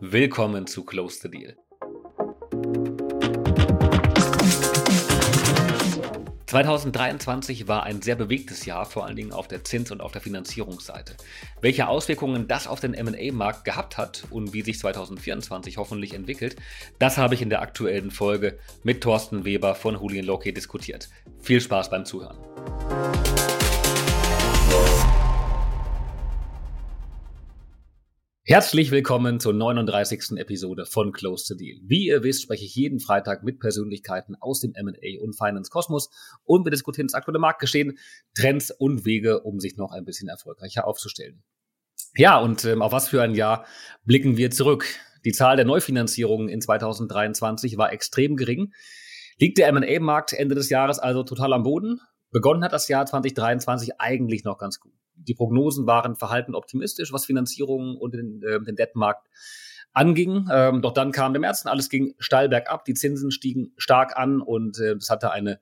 Willkommen zu Close the Deal. 2023 war ein sehr bewegtes Jahr, vor allen Dingen auf der Zins- und auf der Finanzierungsseite. Welche Auswirkungen das auf den MA-Markt gehabt hat und wie sich 2024 hoffentlich entwickelt, das habe ich in der aktuellen Folge mit Thorsten Weber von Julian Locke diskutiert. Viel Spaß beim Zuhören. Herzlich willkommen zur 39. Episode von Close to Deal. Wie ihr wisst, spreche ich jeden Freitag mit Persönlichkeiten aus dem M&A und Finance Kosmos und wir diskutieren das aktuelle Marktgeschehen, Trends und Wege, um sich noch ein bisschen erfolgreicher aufzustellen. Ja, und ähm, auf was für ein Jahr blicken wir zurück? Die Zahl der Neufinanzierungen in 2023 war extrem gering. Liegt der M&A-Markt Ende des Jahres also total am Boden? Begonnen hat das Jahr 2023 eigentlich noch ganz gut die Prognosen waren verhalten optimistisch, was Finanzierung und den, äh, den Debtmarkt anging. Ähm, doch dann kam der März und alles ging steil bergab. Die Zinsen stiegen stark an und äh, das hatte eine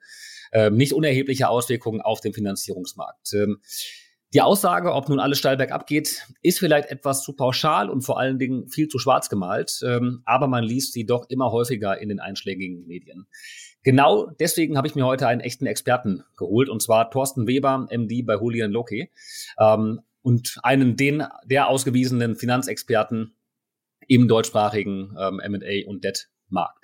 äh, nicht unerhebliche Auswirkung auf den Finanzierungsmarkt. Ähm, die Aussage, ob nun alles steil bergab geht, ist vielleicht etwas zu pauschal und vor allen Dingen viel zu schwarz gemalt, ähm, aber man liest sie doch immer häufiger in den einschlägigen Medien. Genau deswegen habe ich mir heute einen echten Experten geholt, und zwar Thorsten Weber, MD bei Julian Loki, ähm, und einen den, der ausgewiesenen Finanzexperten im deutschsprachigen ähm, M&A und Debt-Markt.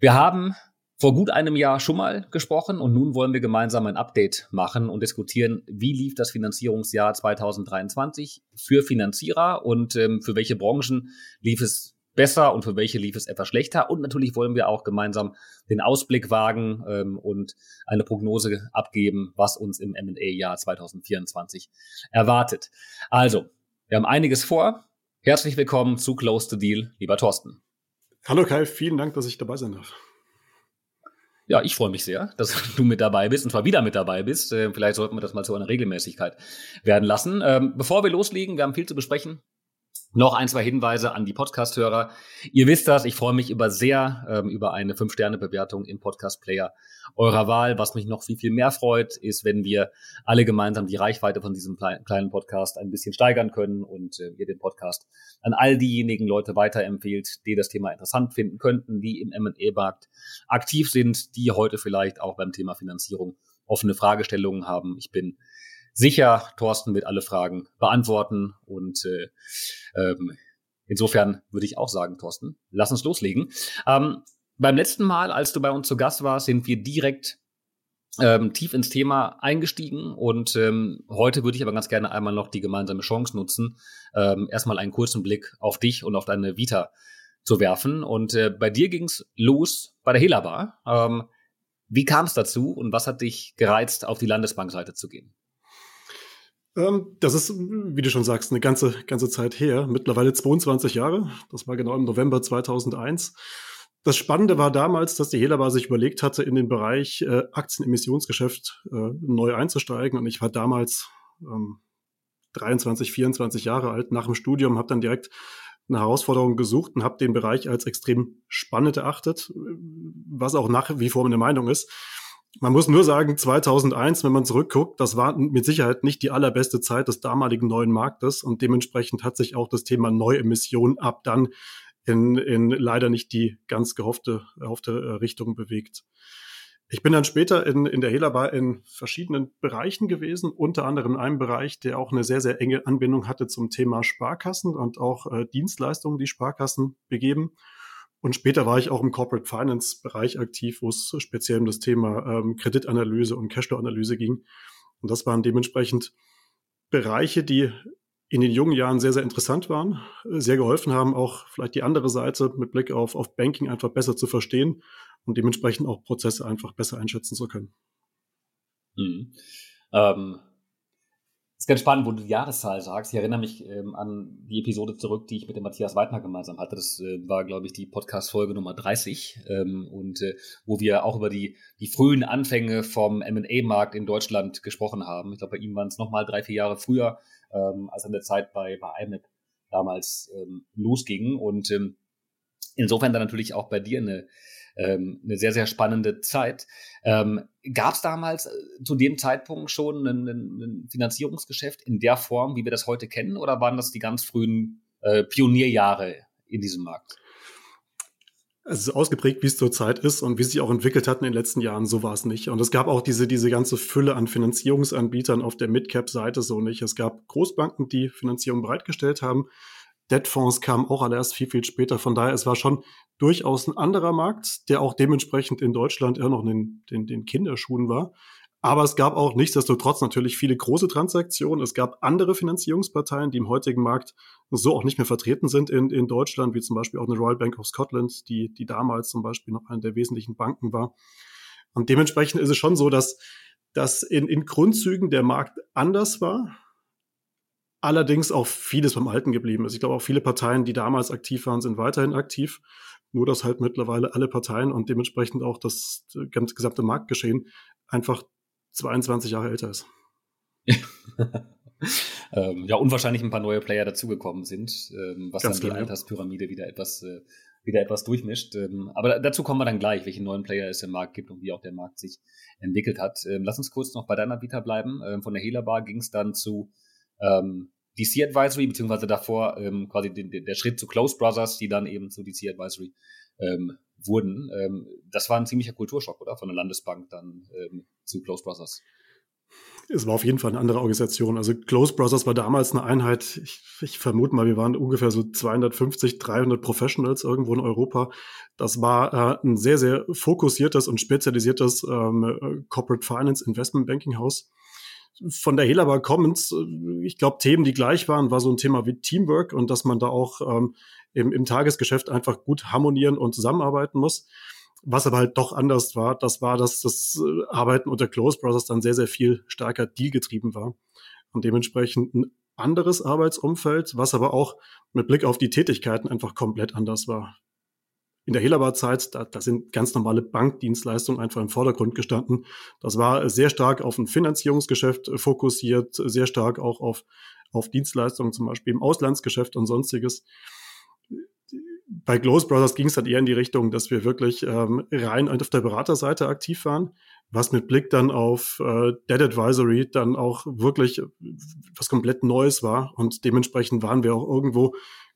Wir haben vor gut einem Jahr schon mal gesprochen und nun wollen wir gemeinsam ein Update machen und diskutieren, wie lief das Finanzierungsjahr 2023 für Finanzierer und ähm, für welche Branchen lief es besser und für welche lief es etwas schlechter. Und natürlich wollen wir auch gemeinsam den Ausblick wagen ähm, und eine Prognose abgeben, was uns im M&A-Jahr 2024 erwartet. Also, wir haben einiges vor. Herzlich willkommen zu Close the Deal, lieber Thorsten. Hallo Kai, vielen Dank, dass ich dabei sein darf. Ja, ich freue mich sehr, dass du mit dabei bist und zwar wieder mit dabei bist. Äh, vielleicht sollten wir das mal zu einer Regelmäßigkeit werden lassen. Ähm, bevor wir loslegen, wir haben viel zu besprechen. Noch ein, zwei Hinweise an die Podcast-Hörer. Ihr wisst das, ich freue mich über sehr ähm, über eine 5-Sterne-Bewertung im Podcast-Player eurer Wahl. Was mich noch viel, viel mehr freut, ist, wenn wir alle gemeinsam die Reichweite von diesem kleinen Podcast ein bisschen steigern können und äh, ihr den Podcast an all diejenigen Leute weiterempfehlt, die das Thema interessant finden könnten, die im M&A-Markt aktiv sind, die heute vielleicht auch beim Thema Finanzierung offene Fragestellungen haben. Ich bin sicher, Thorsten wird alle Fragen beantworten. Und äh, ähm, insofern würde ich auch sagen, Thorsten, lass uns loslegen. Ähm, beim letzten Mal, als du bei uns zu Gast warst, sind wir direkt ähm, tief ins Thema eingestiegen und ähm, heute würde ich aber ganz gerne einmal noch die gemeinsame Chance nutzen, ähm, erstmal einen kurzen Blick auf dich und auf deine Vita zu werfen. Und äh, bei dir ging's los bei der Helabar. Ähm, wie kam es dazu und was hat dich gereizt, auf die Landesbankseite zu gehen? Ähm, das ist, wie du schon sagst, eine ganze, ganze Zeit her. Mittlerweile 22 Jahre. Das war genau im November 2001. Das Spannende war damals, dass die Helaba sich überlegt hatte, in den Bereich äh, Aktienemissionsgeschäft äh, neu einzusteigen. Und ich war damals ähm, 23, 24 Jahre alt nach dem Studium, habe dann direkt eine Herausforderung gesucht und habe den Bereich als extrem spannend erachtet, was auch nach wie vor meine Meinung ist. Man muss nur sagen, 2001, wenn man zurückguckt, das war mit Sicherheit nicht die allerbeste Zeit des damaligen neuen Marktes und dementsprechend hat sich auch das Thema Neuemissionen ab dann in, in leider nicht die ganz gehoffte, erhoffte äh, Richtung bewegt. Ich bin dann später in, in der Helabar in verschiedenen Bereichen gewesen, unter anderem in einem Bereich, der auch eine sehr, sehr enge Anbindung hatte zum Thema Sparkassen und auch äh, Dienstleistungen, die Sparkassen begeben. Und später war ich auch im Corporate Finance Bereich aktiv, wo es speziell um das Thema ähm, Kreditanalyse und Cashflow-Analyse ging. Und das waren dementsprechend Bereiche, die in den jungen Jahren sehr, sehr interessant waren, sehr geholfen haben, auch vielleicht die andere Seite mit Blick auf, auf Banking einfach besser zu verstehen und dementsprechend auch Prozesse einfach besser einschätzen zu können. Mhm. Ähm, ist ganz spannend, wo du die Jahreszahl sagst. Ich erinnere mich ähm, an die Episode zurück, die ich mit dem Matthias Weidner gemeinsam hatte. Das äh, war, glaube ich, die Podcast-Folge Nummer 30. Ähm, und äh, wo wir auch über die, die frühen Anfänge vom M&A-Markt in Deutschland gesprochen haben. Ich glaube, bei ihm waren es nochmal drei, vier Jahre früher, ähm, als an der Zeit bei, bei IMAP damals ähm, losging. Und ähm, insofern dann natürlich auch bei dir eine ähm, eine sehr, sehr spannende Zeit. Ähm, Gab es damals äh, zu dem Zeitpunkt schon ein, ein, Finanzierungsgeschäft in der Form, wie wir das heute kennen, oder waren das die ganz frühen äh, Pionierjahre in diesem Markt? Also ausgeprägt, wie es zurzeit ist und wie es sich auch entwickelt hat in den letzten Jahren, so war es nicht. Und es gab auch diese, diese ganze Fülle an Finanzierungsanbietern auf der Midcap-Seite so nicht. Es gab Großbanken, die Finanzierung bereitgestellt haben. Debtfonds kamen auch alle erst viel, viel später. Von daher, es war schon durchaus ein anderer Markt, der auch dementsprechend in Deutschland eher noch in den, den, Kinderschuhen war. Aber es gab auch nichtsdestotrotz natürlich viele große Transaktionen. Es gab andere Finanzierungsparteien, die im heutigen Markt so auch nicht mehr vertreten sind in, in Deutschland, wie zum Beispiel auch eine Royal Bank of Scotland, die, die damals zum Beispiel noch eine der wesentlichen Banken war. Und dementsprechend ist es schon so, dass, dass in, in Grundzügen der Markt anders war, allerdings auch vieles beim Alten geblieben ist. Ich glaube auch viele Parteien, die damals aktiv waren, sind weiterhin aktiv. Nur dass halt mittlerweile alle Parteien und dementsprechend auch das gesamte Marktgeschehen einfach 22 Jahre älter ist. ähm, ja, unwahrscheinlich ein paar neue Player dazugekommen sind, ähm, was Ganz dann die klar, Alterspyramide wieder etwas, äh, wieder etwas durchmischt. Ähm, aber dazu kommen wir dann gleich, welche neuen Player es im Markt gibt und wie auch der Markt sich entwickelt hat. Ähm, lass uns kurz noch bei deiner Vita bleiben. Ähm, von der Hela Bar ging es dann zu ähm, DC Advisory, beziehungsweise davor ähm, quasi den, der Schritt zu Close Brothers, die dann eben zu DC Advisory ähm, wurden. Ähm, das war ein ziemlicher Kulturschock, oder? Von der Landesbank dann ähm, zu Close Brothers. Es war auf jeden Fall eine andere Organisation. Also Close Brothers war damals eine Einheit, ich, ich vermute mal, wir waren ungefähr so 250, 300 Professionals irgendwo in Europa. Das war äh, ein sehr, sehr fokussiertes und spezialisiertes ähm, Corporate Finance Investment Banking Haus von der Helaba Commons, äh, ich glaube, Themen, die gleich waren, war so ein Thema wie Teamwork und dass man da auch ähm, im, im Tagesgeschäft einfach gut harmonieren und zusammenarbeiten muss. Was aber halt doch anders war, das war, dass das äh, Arbeiten unter Close Brothers dann sehr, sehr viel stärker dealgetrieben war. Und dementsprechend ein anderes Arbeitsumfeld, was aber auch mit Blick auf die Tätigkeiten einfach komplett anders war in der Helaba-Zeit, da, da sind ganz normale Bankdienstleistungen einfach im Vordergrund gestanden. Das war sehr stark auf ein Finanzierungsgeschäft fokussiert, sehr stark auch auf, auf Dienstleistungen, zum Beispiel im Auslandsgeschäft und sonstiges. Bei Close Brothers ging es dann eher in die Richtung, dass wir wirklich ähm, rein auf der Beraterseite aktiv waren, was mit Blick dann auf äh, Dead Advisory dann auch wirklich was komplett Neues war und dementsprechend waren wir auch irgendwo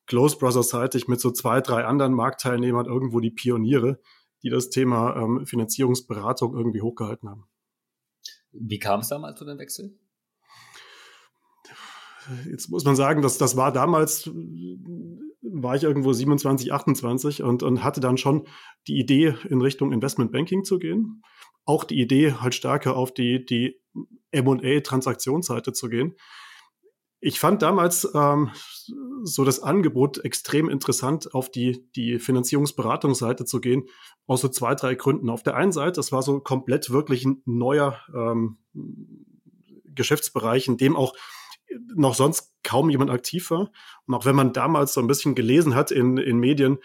Close Brothers seitig mit so zwei, drei anderen Marktteilnehmern irgendwo die Pioniere, die das Thema ähm, Finanzierungsberatung irgendwie hochgehalten haben. Wie kam es damals zu dem Wechsel? Jetzt muss man sagen, dass das war damals, war ich irgendwo 27, 28 und, und hatte dann schon die Idee, in Richtung Investment Banking zu gehen. Auch die Idee, halt stärker auf die, die M&A-Transaktionsseite zu gehen ich fand damals ähm, so das Angebot extrem interessant, auf die, die Finanzierungsberatungsseite zu gehen, aus so zwei, drei Gründen. Auf der einen Seite, es war so komplett wirklich ein neuer ähm, Geschäftsbereich, in dem auch noch sonst kaum jemand aktiv war. Und auch wenn man damals so ein bisschen gelesen hat in, in Medien,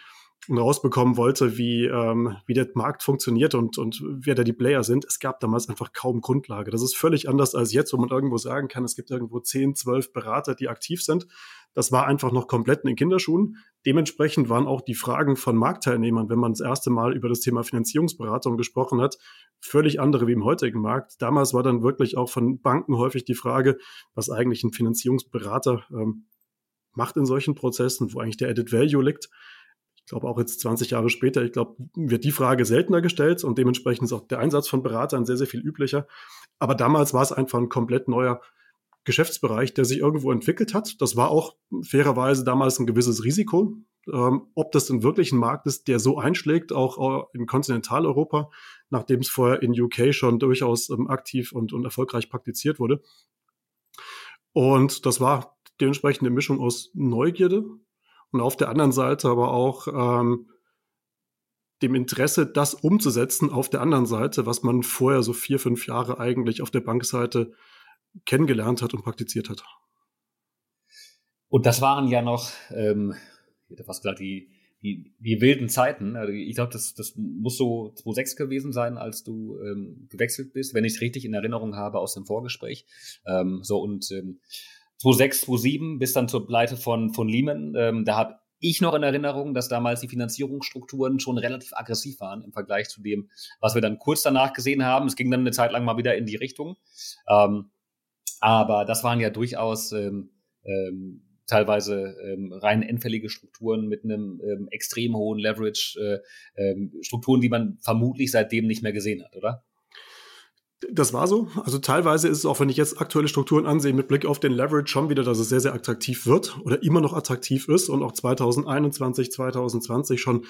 rausbekommen wollte, wie, ähm, wie der Markt funktioniert und, und wer da die Player sind. Es gab damals einfach kaum Grundlage. Das ist völlig anders als jetzt, wo man irgendwo sagen kann, es gibt irgendwo 10, 12 Berater, die aktiv sind. Das war einfach noch komplett in den Kinderschuhen. Dementsprechend waren auch die Fragen von Marktteilnehmern, wenn man das erste Mal über das Thema Finanzierungsberatung gesprochen hat, völlig andere wie im heutigen Markt. Damals war dann wirklich auch von Banken häufig die Frage, was eigentlich ein Finanzierungsberater ähm, macht in solchen Prozessen, wo eigentlich der Added Value liegt ich glaube auch jetzt 20 Jahre später, ich glaube, wird die Frage seltener gestellt und dementsprechend ist auch der Einsatz von Beratern sehr, sehr viel üblicher. Aber damals war es einfach ein komplett neuer Geschäftsbereich, der sich irgendwo entwickelt hat. Das war auch fairerweise damals ein gewisses Risiko. Ähm, ob das denn wirklich ein Markt ist, der so einschlägt, auch in Kontinentaleuropa, nachdem es vorher in UK schon durchaus ähm, aktiv und, und erfolgreich praktiziert wurde. Und das war dementsprechend eine Mischung aus Neugierde, und auf der anderen Seite aber auch ähm, dem Interesse, das umzusetzen auf der anderen Seite, was man vorher so vier, fünf Jahre eigentlich auf der Bankseite kennengelernt hat und praktiziert hat. Und das waren ja noch, ähm, fast gesagt, die, die, die wilden Zeiten. Also ich glaube, das, das muss so 2006 gewesen sein, als du ähm, gewechselt bist, wenn ich es richtig in Erinnerung habe aus dem Vorgespräch. Ähm, so und ähm, 2006, 2007 bis dann zur Pleite von, von Lehman. Ähm, da habe ich noch in Erinnerung, dass damals die Finanzierungsstrukturen schon relativ aggressiv waren im Vergleich zu dem, was wir dann kurz danach gesehen haben. Es ging dann eine Zeit lang mal wieder in die Richtung. Ähm, aber das waren ja durchaus ähm, ähm, teilweise ähm, rein endfällige Strukturen mit einem ähm, extrem hohen Leverage, äh, ähm, Strukturen, die man vermutlich seitdem nicht mehr gesehen hat, oder? Das war so. Also teilweise ist es auch, wenn ich jetzt aktuelle Strukturen ansehe, mit Blick auf den Leverage schon wieder, dass es sehr, sehr attraktiv wird oder immer noch attraktiv ist und auch 2021, 2020 schon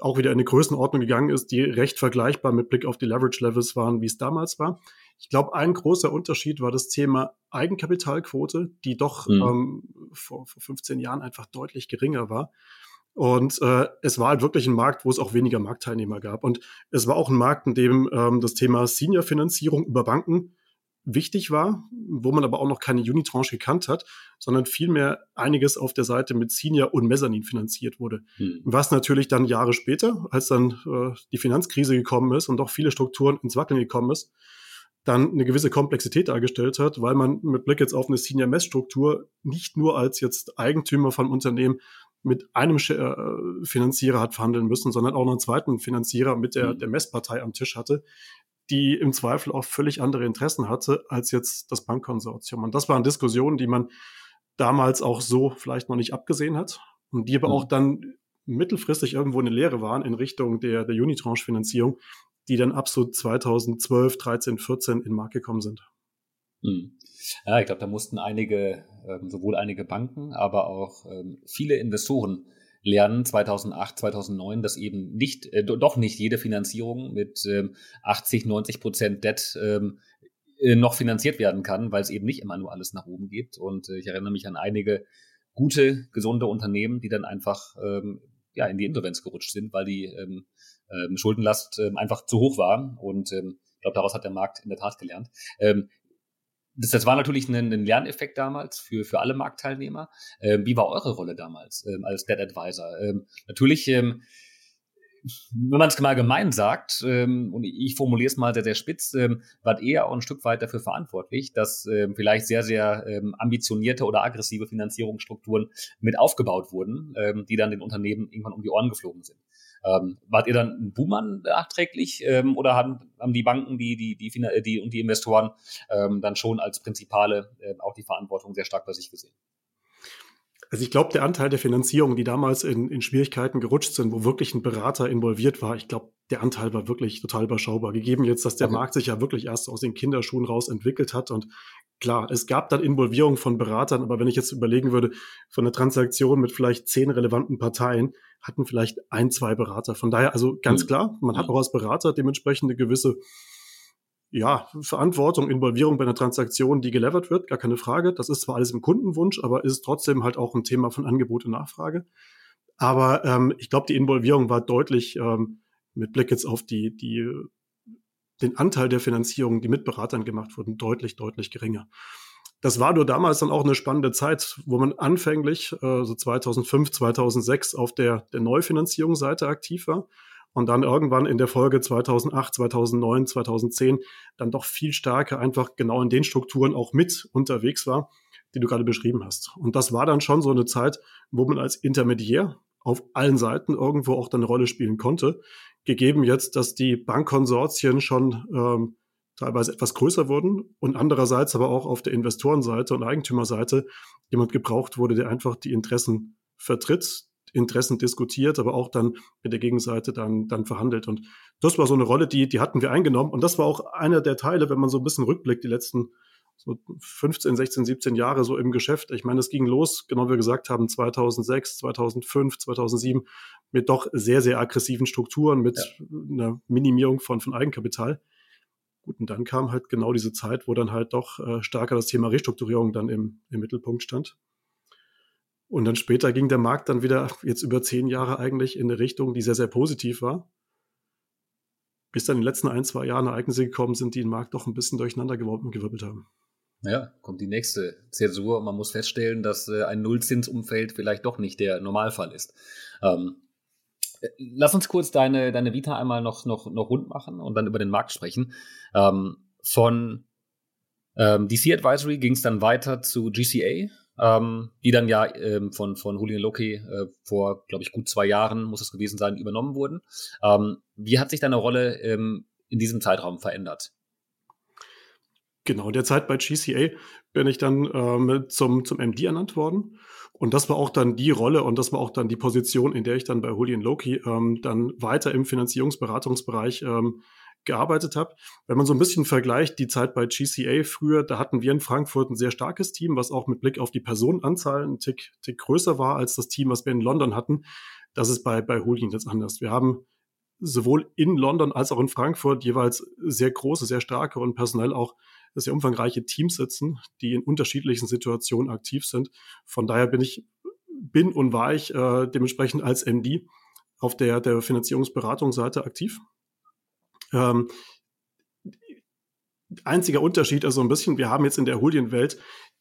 auch wieder in eine Größenordnung gegangen ist, die recht vergleichbar mit Blick auf die Leverage Levels waren, wie es damals war. Ich glaube, ein großer Unterschied war das Thema Eigenkapitalquote, die doch mhm. ähm, vor, vor 15 Jahren einfach deutlich geringer war. Und äh, es war halt wirklich ein Markt, wo es auch weniger Marktteilnehmer gab. Und es war auch ein Markt, in dem ähm, das Thema Senior-Finanzierung über Banken wichtig war, wo man aber auch noch keine Unitranche gekannt hat, sondern vielmehr einiges auf der Seite mit Senior und Mezzanin finanziert wurde. Hm. Was natürlich dann Jahre später, als dann äh, die Finanzkrise gekommen ist und doch viele Strukturen ins Wackeln gekommen ist, dann eine gewisse Komplexität dargestellt hat, weil man mit Blick jetzt auf eine Senior-Mess-Struktur nicht nur als jetzt Eigentümer von Unternehmen mit einem äh, Finanzierer hat verhandeln müssen, sondern auch noch einen zweiten Finanzierer mit der, hm. der Messpartei am Tisch hatte, die im Zweifel auch völlig andere Interessen hatte als jetzt das Bankkonsortium. Und das waren Diskussionen, die man damals auch so vielleicht noch nicht abgesehen hat und die aber mhm. auch dann mittelfristig irgendwo eine Lehre waren in Richtung der, der Unitranche-Finanzierung, die dann ab so 2012, 13, 14 in Markt gekommen sind. Mhm. Ja, ich glaube, da mussten einige, ähm, sowohl einige Banken, aber auch ähm, viele Investoren lernen 2008, 2009, dass eben nicht, äh, doch nicht jede Finanzierung mit ähm, 80, 90 Prozent Debt ähm, äh, noch finanziert werden kann, weil es eben nicht immer nur alles nach oben geht. Und äh, ich erinnere mich an einige gute, gesunde Unternehmen, die dann einfach ähm, ja, in die Insolvenz gerutscht sind, weil die ähm, ähm, Schuldenlast ähm, einfach zu hoch war. Und ähm, ich glaube, daraus hat der Markt in der Tat gelernt. Ähm, das, das war natürlich ein, ein Lerneffekt damals für, für alle Marktteilnehmer. Ähm, wie war eure Rolle damals ähm, als Debt Advisor? Ähm, natürlich, ähm, wenn man es mal gemein sagt, ähm, und ich formuliere es mal sehr, sehr spitz, ähm, wart eher auch ein Stück weit dafür verantwortlich, dass ähm, vielleicht sehr, sehr ähm, ambitionierte oder aggressive Finanzierungsstrukturen mit aufgebaut wurden, ähm, die dann den Unternehmen irgendwann um die Ohren geflogen sind. Ähm, wart ihr dann ein Buhmann nachträglich ähm, oder haben, haben die Banken, die, die, die, die und die Investoren ähm, dann schon als Prinzipale äh, auch die Verantwortung sehr stark bei sich gesehen? Also ich glaube, der Anteil der Finanzierung, die damals in, in Schwierigkeiten gerutscht sind, wo wirklich ein Berater involviert war, ich glaube, der Anteil war wirklich total überschaubar. Gegeben jetzt, dass der okay. Markt sich ja wirklich erst aus den Kinderschuhen raus entwickelt hat und klar, es gab dann Involvierung von Beratern, aber wenn ich jetzt überlegen würde, von einer Transaktion mit vielleicht zehn relevanten Parteien, hatten vielleicht ein, zwei Berater. Von daher, also ganz mhm. klar, man hat auch als Berater dementsprechend eine gewisse ja, Verantwortung, Involvierung bei einer Transaktion, die gelevert wird, gar keine Frage. Das ist zwar alles im Kundenwunsch, aber ist trotzdem halt auch ein Thema von Angebot und Nachfrage. Aber ähm, ich glaube, die Involvierung war deutlich ähm, mit Blick jetzt auf die, die, den Anteil der Finanzierung, die mit Beratern gemacht wurden, deutlich, deutlich geringer. Das war nur damals dann auch eine spannende Zeit, wo man anfänglich, äh, so 2005, 2006 auf der, der Neufinanzierungsseite aktiv war und dann irgendwann in der Folge 2008, 2009, 2010 dann doch viel stärker einfach genau in den Strukturen auch mit unterwegs war, die du gerade beschrieben hast. Und das war dann schon so eine Zeit, wo man als Intermediär auf allen Seiten irgendwo auch dann eine Rolle spielen konnte. Gegeben jetzt, dass die Bankkonsortien schon ähm, teilweise etwas größer wurden und andererseits aber auch auf der Investorenseite und Eigentümerseite jemand gebraucht wurde, der einfach die Interessen vertritt, Interessen diskutiert, aber auch dann mit der Gegenseite dann, dann verhandelt. Und das war so eine Rolle, die, die hatten wir eingenommen. Und das war auch einer der Teile, wenn man so ein bisschen rückblickt, die letzten so 15, 16, 17 Jahre so im Geschäft. Ich meine, es ging los, genau wie wir gesagt haben, 2006, 2005, 2007 mit doch sehr, sehr aggressiven Strukturen, mit ja. einer Minimierung von, von Eigenkapital. Gut, und dann kam halt genau diese Zeit, wo dann halt doch äh, stärker das Thema Restrukturierung dann im, im Mittelpunkt stand. Und dann später ging der Markt dann wieder, jetzt über zehn Jahre eigentlich, in eine Richtung, die sehr, sehr positiv war. Bis dann in den letzten ein, zwei Jahren Ereignisse gekommen sind, die den Markt doch ein bisschen durcheinander gewirbelt haben. Ja, kommt die nächste Zäsur man muss feststellen, dass äh, ein Nullzinsumfeld vielleicht doch nicht der Normalfall ist. Ähm, lass uns kurz deine, deine Vita einmal noch, noch, noch rund machen und dann über den Markt sprechen. Ähm, von ähm, DC Advisory ging es dann weiter zu GCA, ähm, die dann ja ähm, von, von Julian Loki äh, vor, glaube ich, gut zwei Jahren, muss es gewesen sein, übernommen wurden. Ähm, wie hat sich deine Rolle ähm, in diesem Zeitraum verändert? Genau, in der Zeit bei GCA bin ich dann ähm, zum, zum MD ernannt worden. Und das war auch dann die Rolle und das war auch dann die Position, in der ich dann bei Julian Loki ähm, dann weiter im Finanzierungsberatungsbereich ähm, gearbeitet habe. Wenn man so ein bisschen vergleicht, die Zeit bei GCA früher, da hatten wir in Frankfurt ein sehr starkes Team, was auch mit Blick auf die Personenanzahl ein Tick, Tick größer war als das Team, was wir in London hatten. Das ist bei, bei Julian jetzt anders. Wir haben sowohl in London als auch in Frankfurt jeweils sehr große, sehr starke und personell auch sehr umfangreiche Teams sitzen, die in unterschiedlichen Situationen aktiv sind. Von daher bin ich, bin und war ich äh, dementsprechend als MD auf der, der Finanzierungsberatungsseite aktiv. Ähm, einziger Unterschied ist so ein bisschen, wir haben jetzt in der Julienwelt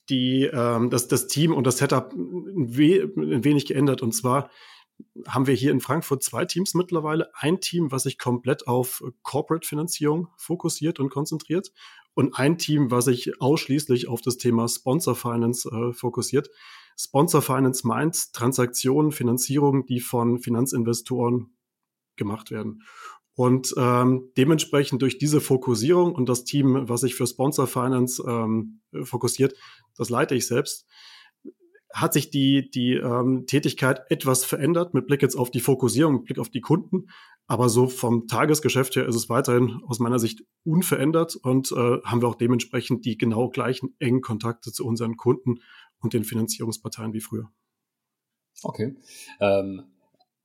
die, ähm, das, das Team und das Setup ein, we ein wenig geändert. Und zwar haben wir hier in Frankfurt zwei Teams mittlerweile. Ein Team, was sich komplett auf Corporate-Finanzierung fokussiert und konzentriert und ein Team, was sich ausschließlich auf das Thema Sponsor Finance äh, fokussiert. Sponsor Finance meint Transaktionen, Finanzierung, die von Finanzinvestoren gemacht werden. Und ähm, dementsprechend durch diese Fokussierung und das Team, was sich für Sponsor Finance ähm, fokussiert, das leite ich selbst, hat sich die, die ähm, Tätigkeit etwas verändert mit Blick jetzt auf die Fokussierung, mit Blick auf die Kunden. Aber so vom Tagesgeschäft her ist es weiterhin aus meiner Sicht unverändert und äh, haben wir auch dementsprechend die genau gleichen engen Kontakte zu unseren Kunden und den Finanzierungsparteien wie früher. Okay. Ähm,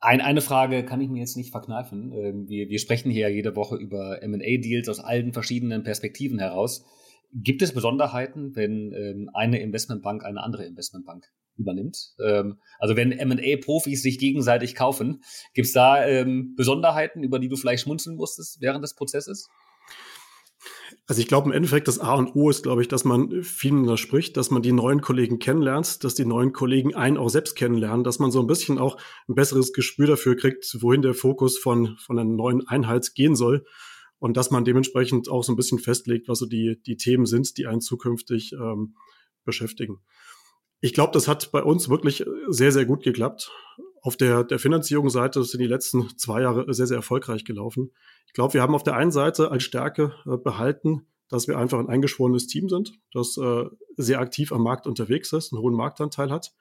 ein, eine Frage kann ich mir jetzt nicht verkneifen. Ähm, wir, wir sprechen hier jede Woche über MA-Deals aus allen verschiedenen Perspektiven heraus. Gibt es Besonderheiten, wenn ähm, eine Investmentbank eine andere Investmentbank übernimmt? Ähm, also wenn M&A-Profis sich gegenseitig kaufen, gibt es da ähm, Besonderheiten, über die du vielleicht schmunzeln musstest während des Prozesses? Also ich glaube im Endeffekt das A und O ist, glaube ich, dass man viel miteinander spricht, dass man die neuen Kollegen kennenlernt, dass die neuen Kollegen einen auch selbst kennenlernen, dass man so ein bisschen auch ein besseres Gespür dafür kriegt, wohin der Fokus von, von einer neuen Einheit gehen soll und dass man dementsprechend auch so ein bisschen festlegt, was so die, die Themen sind, die einen zukünftig ähm, beschäftigen. Ich glaube, das hat bei uns wirklich sehr, sehr gut geklappt. Auf der, der Finanzierungsseite sind die letzten zwei Jahre sehr, sehr erfolgreich gelaufen. Ich glaube, wir haben auf der einen Seite als Stärke äh, behalten, dass wir einfach ein eingeschworenes Team sind, das äh, sehr aktiv am Markt unterwegs ist, einen hohen Marktanteil hat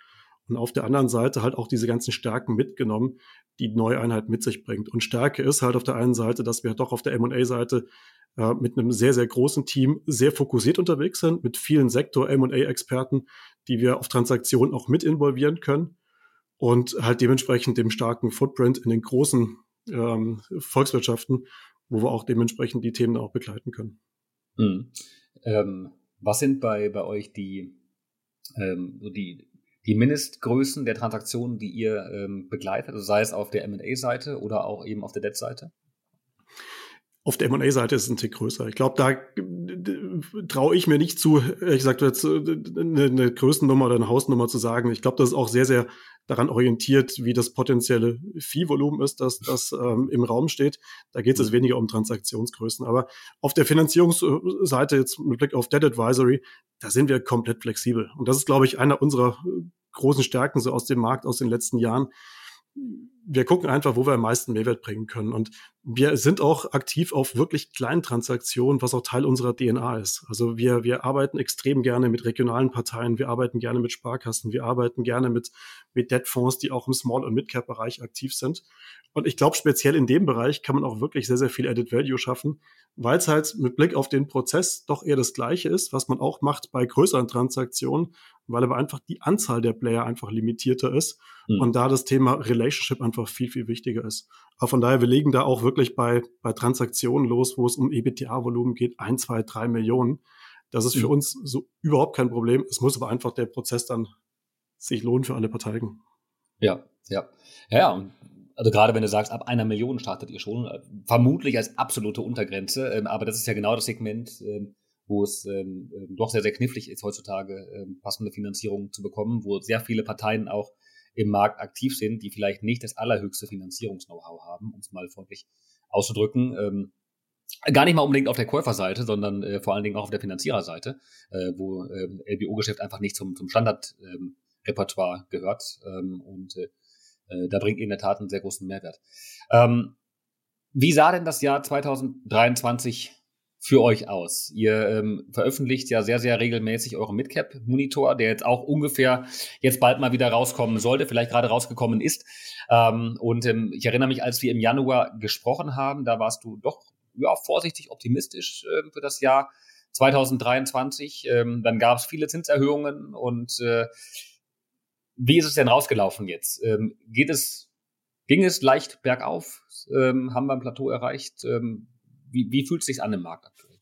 und auf der anderen Seite halt auch diese ganzen Stärken mitgenommen, die neue Einheit mit sich bringt. Und Stärke ist halt auf der einen Seite, dass wir doch auf der M&A-Seite äh, mit einem sehr, sehr großen Team sehr fokussiert unterwegs sind, mit vielen Sektor-M&A-Experten, die wir auf Transaktionen auch mit involvieren können und halt dementsprechend dem starken Footprint in den großen ähm, Volkswirtschaften, wo wir auch dementsprechend die Themen auch begleiten können. Mhm. Ähm, was sind bei, bei euch die, ähm, die, die Mindestgrößen der Transaktionen, die ihr ähm, begleitet, also sei es auf der M&A-Seite oder auch eben auf der Debt-Seite? Auf der M&A-Seite ist es ein Tick größer. Ich glaube, da traue ich mir nicht zu, ehrlich gesagt, jetzt äh, eine, eine Größennummer oder eine Hausnummer zu sagen. Ich glaube, das ist auch sehr, sehr daran orientiert, wie das potenzielle Viehvolumen ist, das, das ähm, im Raum steht. Da geht es mhm. weniger um Transaktionsgrößen. Aber auf der Finanzierungsseite jetzt mit Blick auf Debt Advisory, da sind wir komplett flexibel. Und das ist, glaube ich, einer unserer großen Stärken so aus dem Markt aus den letzten Jahren wir gucken einfach, wo wir am meisten Mehrwert bringen können. Und wir sind auch aktiv auf wirklich kleinen Transaktionen, was auch Teil unserer DNA ist. Also wir, wir arbeiten extrem gerne mit regionalen Parteien, wir arbeiten gerne mit Sparkassen, wir arbeiten gerne mit, mit Debtfonds, die auch im Small- und Mid-Cap-Bereich aktiv sind. Und ich glaube, speziell in dem Bereich kann man auch wirklich sehr, sehr viel Added Value schaffen, weil es halt mit Blick auf den Prozess doch eher das Gleiche ist, was man auch macht bei größeren Transaktionen, weil aber einfach die Anzahl der Player einfach limitierter ist mhm. und da das Thema Relationship einfach viel, viel wichtiger ist. Aber von daher, wir legen da auch wirklich bei, bei Transaktionen los, wo es um EBTA-Volumen geht, ein, zwei, drei Millionen. Das ist für mhm. uns so überhaupt kein Problem. Es muss aber einfach der Prozess dann sich lohnen für alle Parteien. Ja, ja. Ja, also gerade wenn du sagst, ab einer Million startet ihr schon, äh, vermutlich als absolute Untergrenze, ähm, aber das ist ja genau das Segment, ähm, wo es ähm, ähm, doch sehr, sehr knifflig ist, heutzutage ähm, passende Finanzierung zu bekommen, wo sehr viele Parteien auch im Markt aktiv sind, die vielleicht nicht das allerhöchste Finanzierungs-Know-how haben, um es mal freundlich auszudrücken. Ähm, gar nicht mal unbedingt auf der Käuferseite, sondern äh, vor allen Dingen auch auf der Finanziererseite, äh, wo ähm, LBO-Geschäft einfach nicht zum, zum Standardrepertoire ähm, gehört. Ähm, und äh, äh, da bringt ihr in der Tat einen sehr großen Mehrwert. Ähm, wie sah denn das Jahr 2023 für euch aus? Ihr ähm, veröffentlicht ja sehr, sehr regelmäßig euren Midcap-Monitor, der jetzt auch ungefähr jetzt bald mal wieder rauskommen sollte, vielleicht gerade rausgekommen ist. Ähm, und ähm, ich erinnere mich, als wir im Januar gesprochen haben, da warst du doch ja, vorsichtig optimistisch äh, für das Jahr 2023. Ähm, dann gab es viele Zinserhöhungen und äh, wie ist es denn rausgelaufen jetzt? Ähm, geht es, ging es leicht bergauf? Ähm, haben wir ein Plateau erreicht? Ähm, wie, wie fühlt es sich an im Markt aktuell?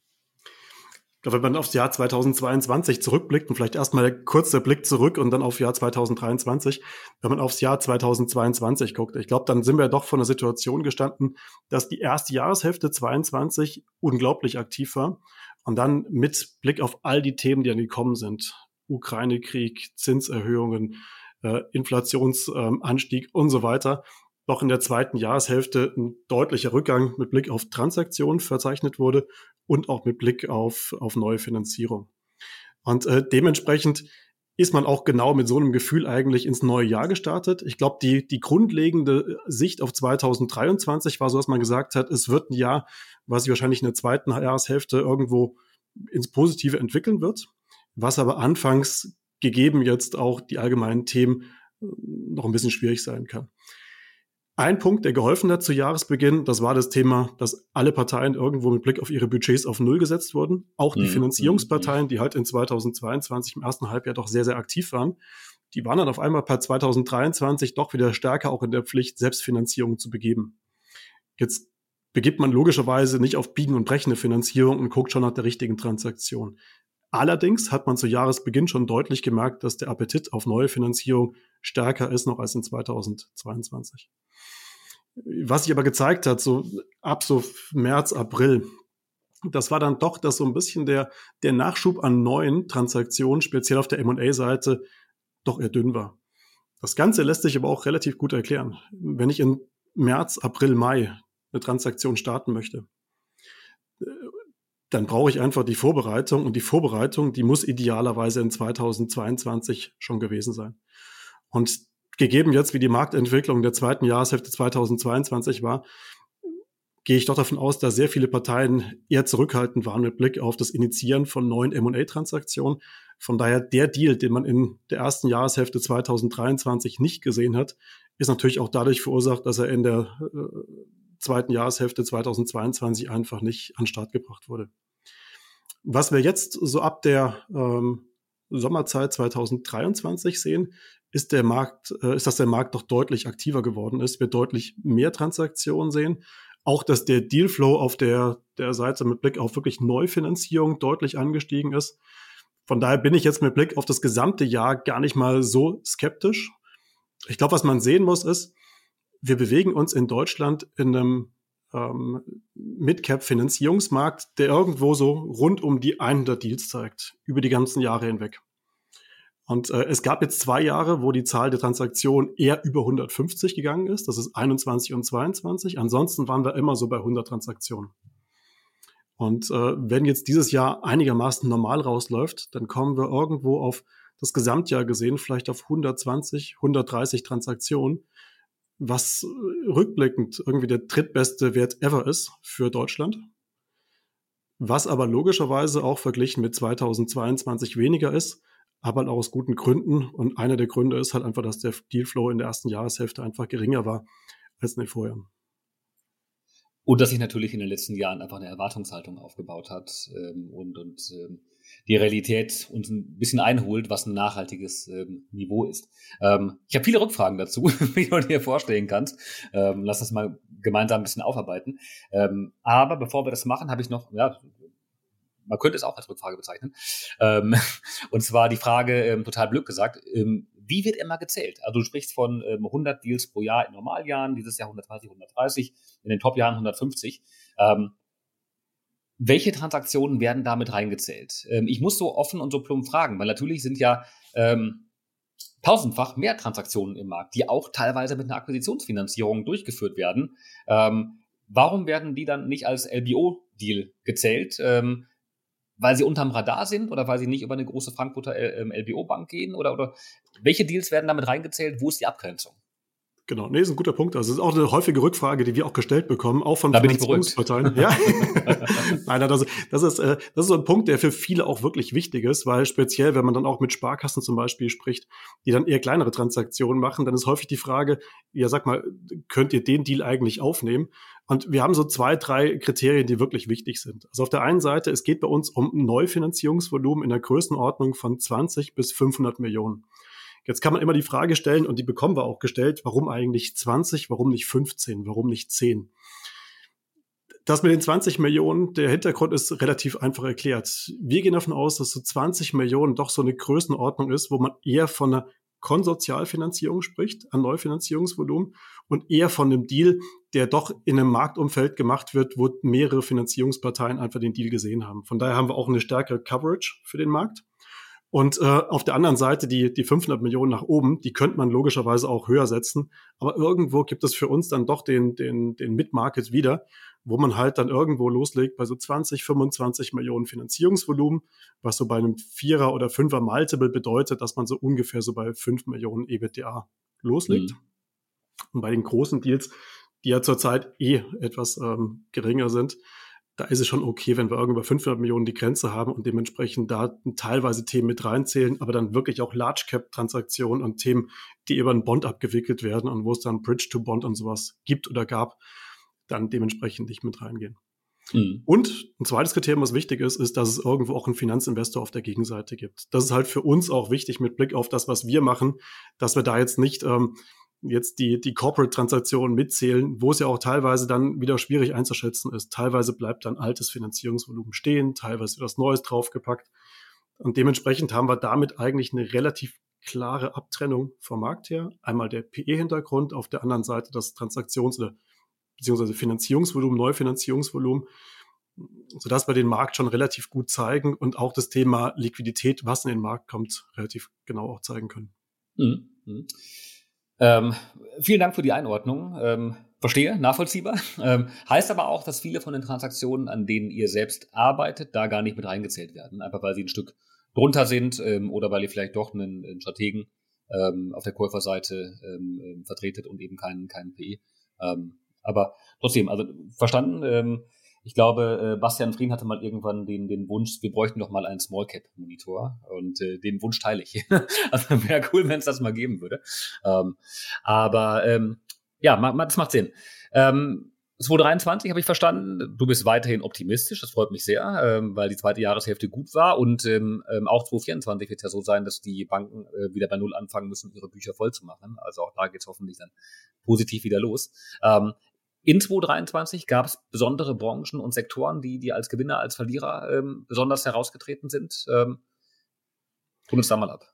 Wenn man aufs Jahr 2022 zurückblickt und vielleicht erstmal kurz der Blick zurück und dann auf Jahr 2023, wenn man aufs Jahr 2022 guckt, ich glaube, dann sind wir doch vor einer Situation gestanden, dass die erste Jahreshälfte 22 unglaublich aktiv war und dann mit Blick auf all die Themen, die dann gekommen sind, Ukraine-Krieg, Zinserhöhungen, äh, Inflationsanstieg und so weiter, doch in der zweiten Jahreshälfte ein deutlicher Rückgang mit Blick auf Transaktionen verzeichnet wurde und auch mit Blick auf, auf neue Finanzierung. Und äh, dementsprechend ist man auch genau mit so einem Gefühl eigentlich ins neue Jahr gestartet. Ich glaube, die, die grundlegende Sicht auf 2023 war so, dass man gesagt hat, es wird ein Jahr, was sich wahrscheinlich in der zweiten Jahreshälfte irgendwo ins Positive entwickeln wird, was aber anfangs gegeben jetzt auch die allgemeinen Themen äh, noch ein bisschen schwierig sein kann. Ein Punkt, der geholfen hat zu Jahresbeginn, das war das Thema, dass alle Parteien irgendwo mit Blick auf ihre Budgets auf Null gesetzt wurden. Auch die mhm. Finanzierungsparteien, die halt in 2022 im ersten Halbjahr doch sehr, sehr aktiv waren, die waren dann auf einmal per 2023 doch wieder stärker auch in der Pflicht, Selbstfinanzierung zu begeben. Jetzt begibt man logischerweise nicht auf Biegen und Brechen eine Finanzierung und guckt schon nach der richtigen Transaktion. Allerdings hat man zu Jahresbeginn schon deutlich gemerkt, dass der Appetit auf neue Finanzierung stärker ist noch als in 2022. Was sich aber gezeigt hat, so ab so März, April, das war dann doch, dass so ein bisschen der, der Nachschub an neuen Transaktionen, speziell auf der M&A-Seite, doch eher dünn war. Das Ganze lässt sich aber auch relativ gut erklären. Wenn ich in März, April, Mai eine Transaktion starten möchte, dann brauche ich einfach die Vorbereitung und die Vorbereitung, die muss idealerweise in 2022 schon gewesen sein. Und gegeben jetzt, wie die Marktentwicklung der zweiten Jahreshälfte 2022 war, gehe ich doch davon aus, dass sehr viele Parteien eher zurückhaltend waren mit Blick auf das Initiieren von neuen M&A-Transaktionen. Von daher der Deal, den man in der ersten Jahreshälfte 2023 nicht gesehen hat, ist natürlich auch dadurch verursacht, dass er in der äh, zweiten Jahreshälfte 2022 einfach nicht an den Start gebracht wurde. Was wir jetzt so ab der ähm, Sommerzeit 2023 sehen, ist der Markt, äh, ist, dass der Markt doch deutlich aktiver geworden ist, wir deutlich mehr Transaktionen sehen. Auch, dass der Dealflow auf der, der Seite mit Blick auf wirklich Neufinanzierung deutlich angestiegen ist. Von daher bin ich jetzt mit Blick auf das gesamte Jahr gar nicht mal so skeptisch. Ich glaube, was man sehen muss, ist, wir bewegen uns in Deutschland in einem ähm, Midcap-Finanzierungsmarkt, der irgendwo so rund um die 100 Deals zeigt, über die ganzen Jahre hinweg. Und äh, es gab jetzt zwei Jahre, wo die Zahl der Transaktionen eher über 150 gegangen ist. Das ist 21 und 22. Ansonsten waren wir immer so bei 100 Transaktionen. Und äh, wenn jetzt dieses Jahr einigermaßen normal rausläuft, dann kommen wir irgendwo auf das Gesamtjahr gesehen vielleicht auf 120, 130 Transaktionen was äh, rückblickend irgendwie der drittbeste Wert ever ist für Deutschland. Was aber logischerweise auch verglichen mit 2022 weniger ist, aber auch aus guten Gründen. Und einer der Gründe ist halt einfach, dass der Dealflow in der ersten Jahreshälfte einfach geringer war als in den Vorjahren. Und dass sich natürlich in den letzten Jahren einfach eine Erwartungshaltung aufgebaut hat ähm, und, und ähm, die Realität uns ein bisschen einholt, was ein nachhaltiges ähm, Niveau ist. Ähm, ich habe viele Rückfragen dazu, wie du dir vorstellen kannst. Ähm, lass uns mal gemeinsam ein bisschen aufarbeiten. Ähm, aber bevor wir das machen, habe ich noch, ja, man könnte es auch als Rückfrage bezeichnen. Ähm, und zwar die Frage, ähm, total blöd gesagt, wie wird immer gezählt? Also du sprichst von ähm, 100 Deals pro Jahr in Normaljahren, dieses Jahr 120, 130, in den Topjahren 150. Ähm, welche Transaktionen werden damit reingezählt? Ähm, ich muss so offen und so plump fragen, weil natürlich sind ja ähm, tausendfach mehr Transaktionen im Markt, die auch teilweise mit einer Akquisitionsfinanzierung durchgeführt werden. Ähm, warum werden die dann nicht als LBO-Deal gezählt? Ähm, weil sie unterm Radar sind oder weil sie nicht über eine große Frankfurter LBO-Bank ähm, gehen? Oder, oder welche Deals werden damit reingezählt? Wo ist die Abgrenzung? Genau, nee, ist ein guter Punkt. Also es ist auch eine häufige Rückfrage, die wir auch gestellt bekommen, auch von da Finanzierungsparteien. ja. Nein, das, das, ist, äh, das ist so ein Punkt, der für viele auch wirklich wichtig ist, weil speziell, wenn man dann auch mit Sparkassen zum Beispiel spricht, die dann eher kleinere Transaktionen machen, dann ist häufig die Frage, ja, sag mal, könnt ihr den Deal eigentlich aufnehmen? Und wir haben so zwei, drei Kriterien, die wirklich wichtig sind. Also auf der einen Seite, es geht bei uns um Neufinanzierungsvolumen in der Größenordnung von 20 bis 500 Millionen. Jetzt kann man immer die Frage stellen, und die bekommen wir auch gestellt, warum eigentlich 20, warum nicht 15, warum nicht 10? Das mit den 20 Millionen, der Hintergrund ist relativ einfach erklärt. Wir gehen davon aus, dass so 20 Millionen doch so eine Größenordnung ist, wo man eher von einer Konsortialfinanzierung spricht, an Neufinanzierungsvolumen und eher von einem Deal, der doch in einem Marktumfeld gemacht wird, wo mehrere Finanzierungsparteien einfach den Deal gesehen haben. Von daher haben wir auch eine stärkere Coverage für den Markt. Und äh, auf der anderen Seite die, die 500 Millionen nach oben, die könnte man logischerweise auch höher setzen. Aber irgendwo gibt es für uns dann doch den, den, den Mid-Market wieder, wo man halt dann irgendwo loslegt bei so 20, 25 Millionen Finanzierungsvolumen, was so bei einem Vierer- oder Fünfer Multiple bedeutet, dass man so ungefähr so bei 5 Millionen EBITDA loslegt. Mhm. Und bei den großen Deals, die ja zurzeit eh etwas ähm, geringer sind, da ist es schon okay, wenn wir irgendwo 500 Millionen die Grenze haben und dementsprechend da teilweise Themen mit reinzählen, aber dann wirklich auch Large Cap Transaktionen und Themen, die über einen Bond abgewickelt werden und wo es dann Bridge to Bond und sowas gibt oder gab, dann dementsprechend nicht mit reingehen. Mhm. Und ein zweites Kriterium, was wichtig ist, ist, dass es irgendwo auch einen Finanzinvestor auf der Gegenseite gibt. Das ist halt für uns auch wichtig mit Blick auf das, was wir machen, dass wir da jetzt nicht ähm, jetzt die, die Corporate-Transaktionen mitzählen, wo es ja auch teilweise dann wieder schwierig einzuschätzen ist. Teilweise bleibt dann altes Finanzierungsvolumen stehen, teilweise wird was Neues draufgepackt. Und dementsprechend haben wir damit eigentlich eine relativ klare Abtrennung vom Markt her. Einmal der PE-Hintergrund, auf der anderen Seite das Transaktions- oder beziehungsweise Finanzierungsvolumen, Neufinanzierungsvolumen, sodass wir den Markt schon relativ gut zeigen und auch das Thema Liquidität, was in den Markt kommt, relativ genau auch zeigen können. Mhm. Ähm, vielen Dank für die Einordnung. Ähm, verstehe, nachvollziehbar. Ähm, heißt aber auch, dass viele von den Transaktionen, an denen ihr selbst arbeitet, da gar nicht mit reingezählt werden. Einfach weil sie ein Stück drunter sind ähm, oder weil ihr vielleicht doch einen, einen Strategen ähm, auf der Käuferseite ähm, vertretet und eben keinen, keinen PE. Aber trotzdem, also verstanden. Ich glaube, äh, Bastian Frien hatte mal irgendwann den, den Wunsch, wir bräuchten doch mal einen Small Cap Monitor und äh, den Wunsch teile ich. also wäre cool, wenn es das mal geben würde. Ähm, aber ähm, ja, das macht Sinn. Ähm, 2023 habe ich verstanden, du bist weiterhin optimistisch, das freut mich sehr, ähm, weil die zweite Jahreshälfte gut war und ähm, ähm auch 2024 wird es ja so sein, dass die Banken äh, wieder bei Null anfangen müssen, ihre Bücher voll zu machen. Also auch da geht es hoffentlich dann positiv wieder los. Ähm, in 2023 gab es besondere Branchen und Sektoren, die, die als Gewinner, als Verlierer ähm, besonders herausgetreten sind. Ähm, tun uns da mal ab.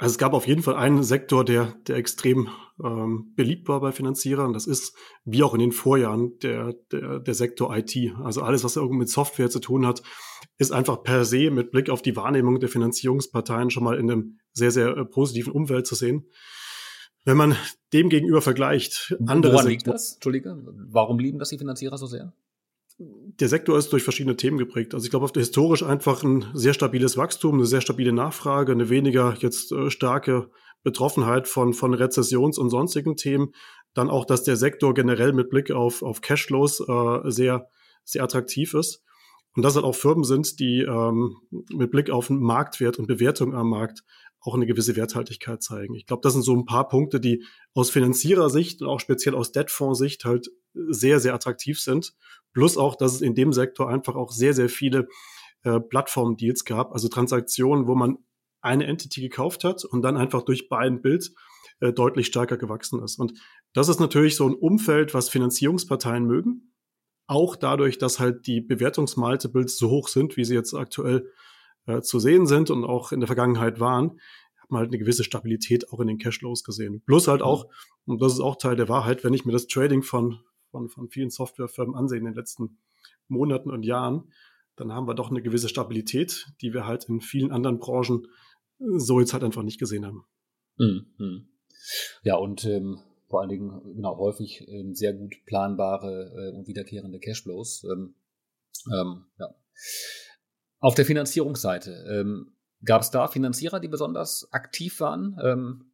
Also es gab auf jeden Fall einen Sektor, der, der extrem ähm, beliebt war bei Finanzierern. Das ist, wie auch in den Vorjahren, der, der, der Sektor IT. Also alles, was irgendwie mit Software zu tun hat, ist einfach per se mit Blick auf die Wahrnehmung der Finanzierungsparteien schon mal in einem sehr, sehr äh, positiven Umwelt zu sehen. Wenn man dem gegenüber vergleicht, andere Woran liegt das? Entschuldige, warum lieben das die Finanzierer so sehr? Der Sektor ist durch verschiedene Themen geprägt. Also ich glaube, historisch einfach ein sehr stabiles Wachstum, eine sehr stabile Nachfrage, eine weniger jetzt äh, starke Betroffenheit von, von Rezessions- und sonstigen Themen. Dann auch, dass der Sektor generell mit Blick auf, auf Cashflows äh, sehr, sehr attraktiv ist. Und dass halt auch Firmen sind, die ähm, mit Blick auf Marktwert und Bewertung am Markt auch eine gewisse Werthaltigkeit zeigen. Ich glaube, das sind so ein paar Punkte, die aus Finanzierersicht und auch speziell aus Debtfondssicht halt sehr, sehr attraktiv sind. Plus auch, dass es in dem Sektor einfach auch sehr, sehr viele äh, Plattform-Deals gab, also Transaktionen, wo man eine Entity gekauft hat und dann einfach durch Buy and Build äh, deutlich stärker gewachsen ist. Und das ist natürlich so ein Umfeld, was Finanzierungsparteien mögen. Auch dadurch, dass halt die Bewertungsmultiples so hoch sind, wie sie jetzt aktuell äh, zu sehen sind und auch in der Vergangenheit waren, hat man halt eine gewisse Stabilität auch in den Cashflows gesehen. Plus halt auch, und das ist auch Teil der Wahrheit, wenn ich mir das Trading von, von, von vielen Softwarefirmen ansehe in den letzten Monaten und Jahren, dann haben wir doch eine gewisse Stabilität, die wir halt in vielen anderen Branchen so jetzt halt einfach nicht gesehen haben. Mhm. Ja, und ähm, vor allen Dingen genau häufig ähm, sehr gut planbare äh, und wiederkehrende Cashflows. Ähm, ähm, ja. Auf der Finanzierungsseite, ähm, gab es da Finanzierer, die besonders aktiv waren? Ähm,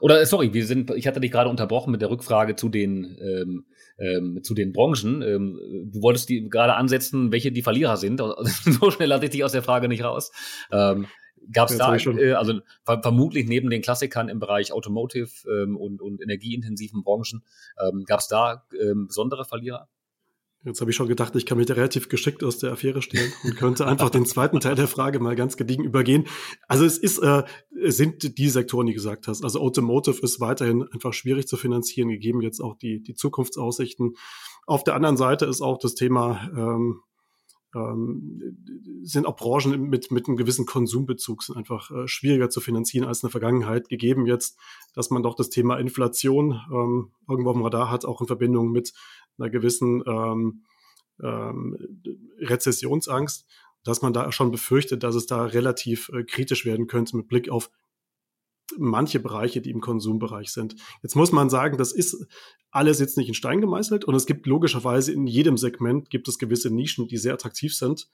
Oder sorry, wir sind, ich hatte dich gerade unterbrochen mit der Rückfrage zu den ähm, ähm, zu den Branchen. Ähm, du wolltest die gerade ansetzen, welche die Verlierer sind. so schnell lasse ich dich aus der Frage nicht raus. Ähm, Gab es da, äh, also ver vermutlich neben den Klassikern im Bereich Automotive ähm, und, und energieintensiven Branchen, ähm, gab es da ähm, besondere Verlierer? Jetzt habe ich schon gedacht, ich kann mich da relativ geschickt aus der Affäre stellen und könnte einfach den zweiten Teil der Frage mal ganz gediegen übergehen. Also es ist, äh, sind die Sektoren, die gesagt hast. Also Automotive ist weiterhin einfach schwierig zu finanzieren, gegeben jetzt auch die, die Zukunftsaussichten. Auf der anderen Seite ist auch das Thema, ähm, ähm, sind auch Branchen mit, mit einem gewissen Konsumbezug sind einfach äh, schwieriger zu finanzieren als in der Vergangenheit, gegeben jetzt, dass man doch das Thema Inflation ähm, irgendwo auf dem Radar hat, auch in Verbindung mit einer gewissen ähm, ähm, Rezessionsangst, dass man da schon befürchtet, dass es da relativ äh, kritisch werden könnte mit Blick auf manche Bereiche, die im Konsumbereich sind. Jetzt muss man sagen, das ist alles jetzt nicht in Stein gemeißelt und es gibt logischerweise in jedem Segment gibt es gewisse Nischen, die sehr attraktiv sind.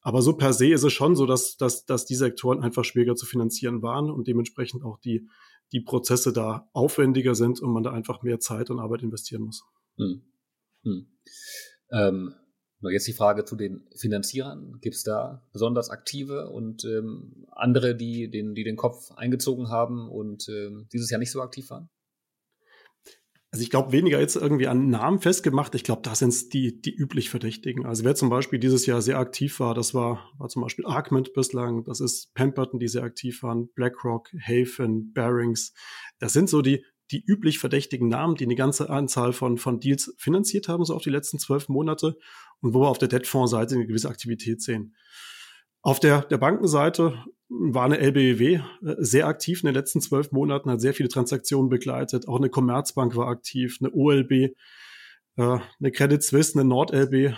Aber so per se ist es schon so, dass, dass, dass die Sektoren einfach schwieriger zu finanzieren waren und dementsprechend auch die, die Prozesse da aufwendiger sind und man da einfach mehr Zeit und Arbeit investieren muss. Hm. Hm. Ähm, jetzt die Frage zu den Finanzierern. Gibt es da besonders aktive und ähm, andere, die den, die den Kopf eingezogen haben und ähm, dieses Jahr nicht so aktiv waren? Also ich glaube weniger jetzt irgendwie an Namen festgemacht. Ich glaube, da sind es die, die üblich Verdächtigen. Also wer zum Beispiel dieses Jahr sehr aktiv war, das war, war zum Beispiel Arcment bislang, das ist Pemberton, die sehr aktiv waren, BlackRock, Hafen, Barings. Das sind so die, die üblich verdächtigen Namen, die eine ganze Anzahl von, von Deals finanziert haben, so auf die letzten zwölf Monate und wo wir auf der Debtfonds-Seite eine gewisse Aktivität sehen. Auf der, der Bankenseite war eine LBEW äh, sehr aktiv in den letzten zwölf Monaten, hat sehr viele Transaktionen begleitet. Auch eine Commerzbank war aktiv, eine OLB, äh, eine Credit Suisse, eine NordLB. Äh,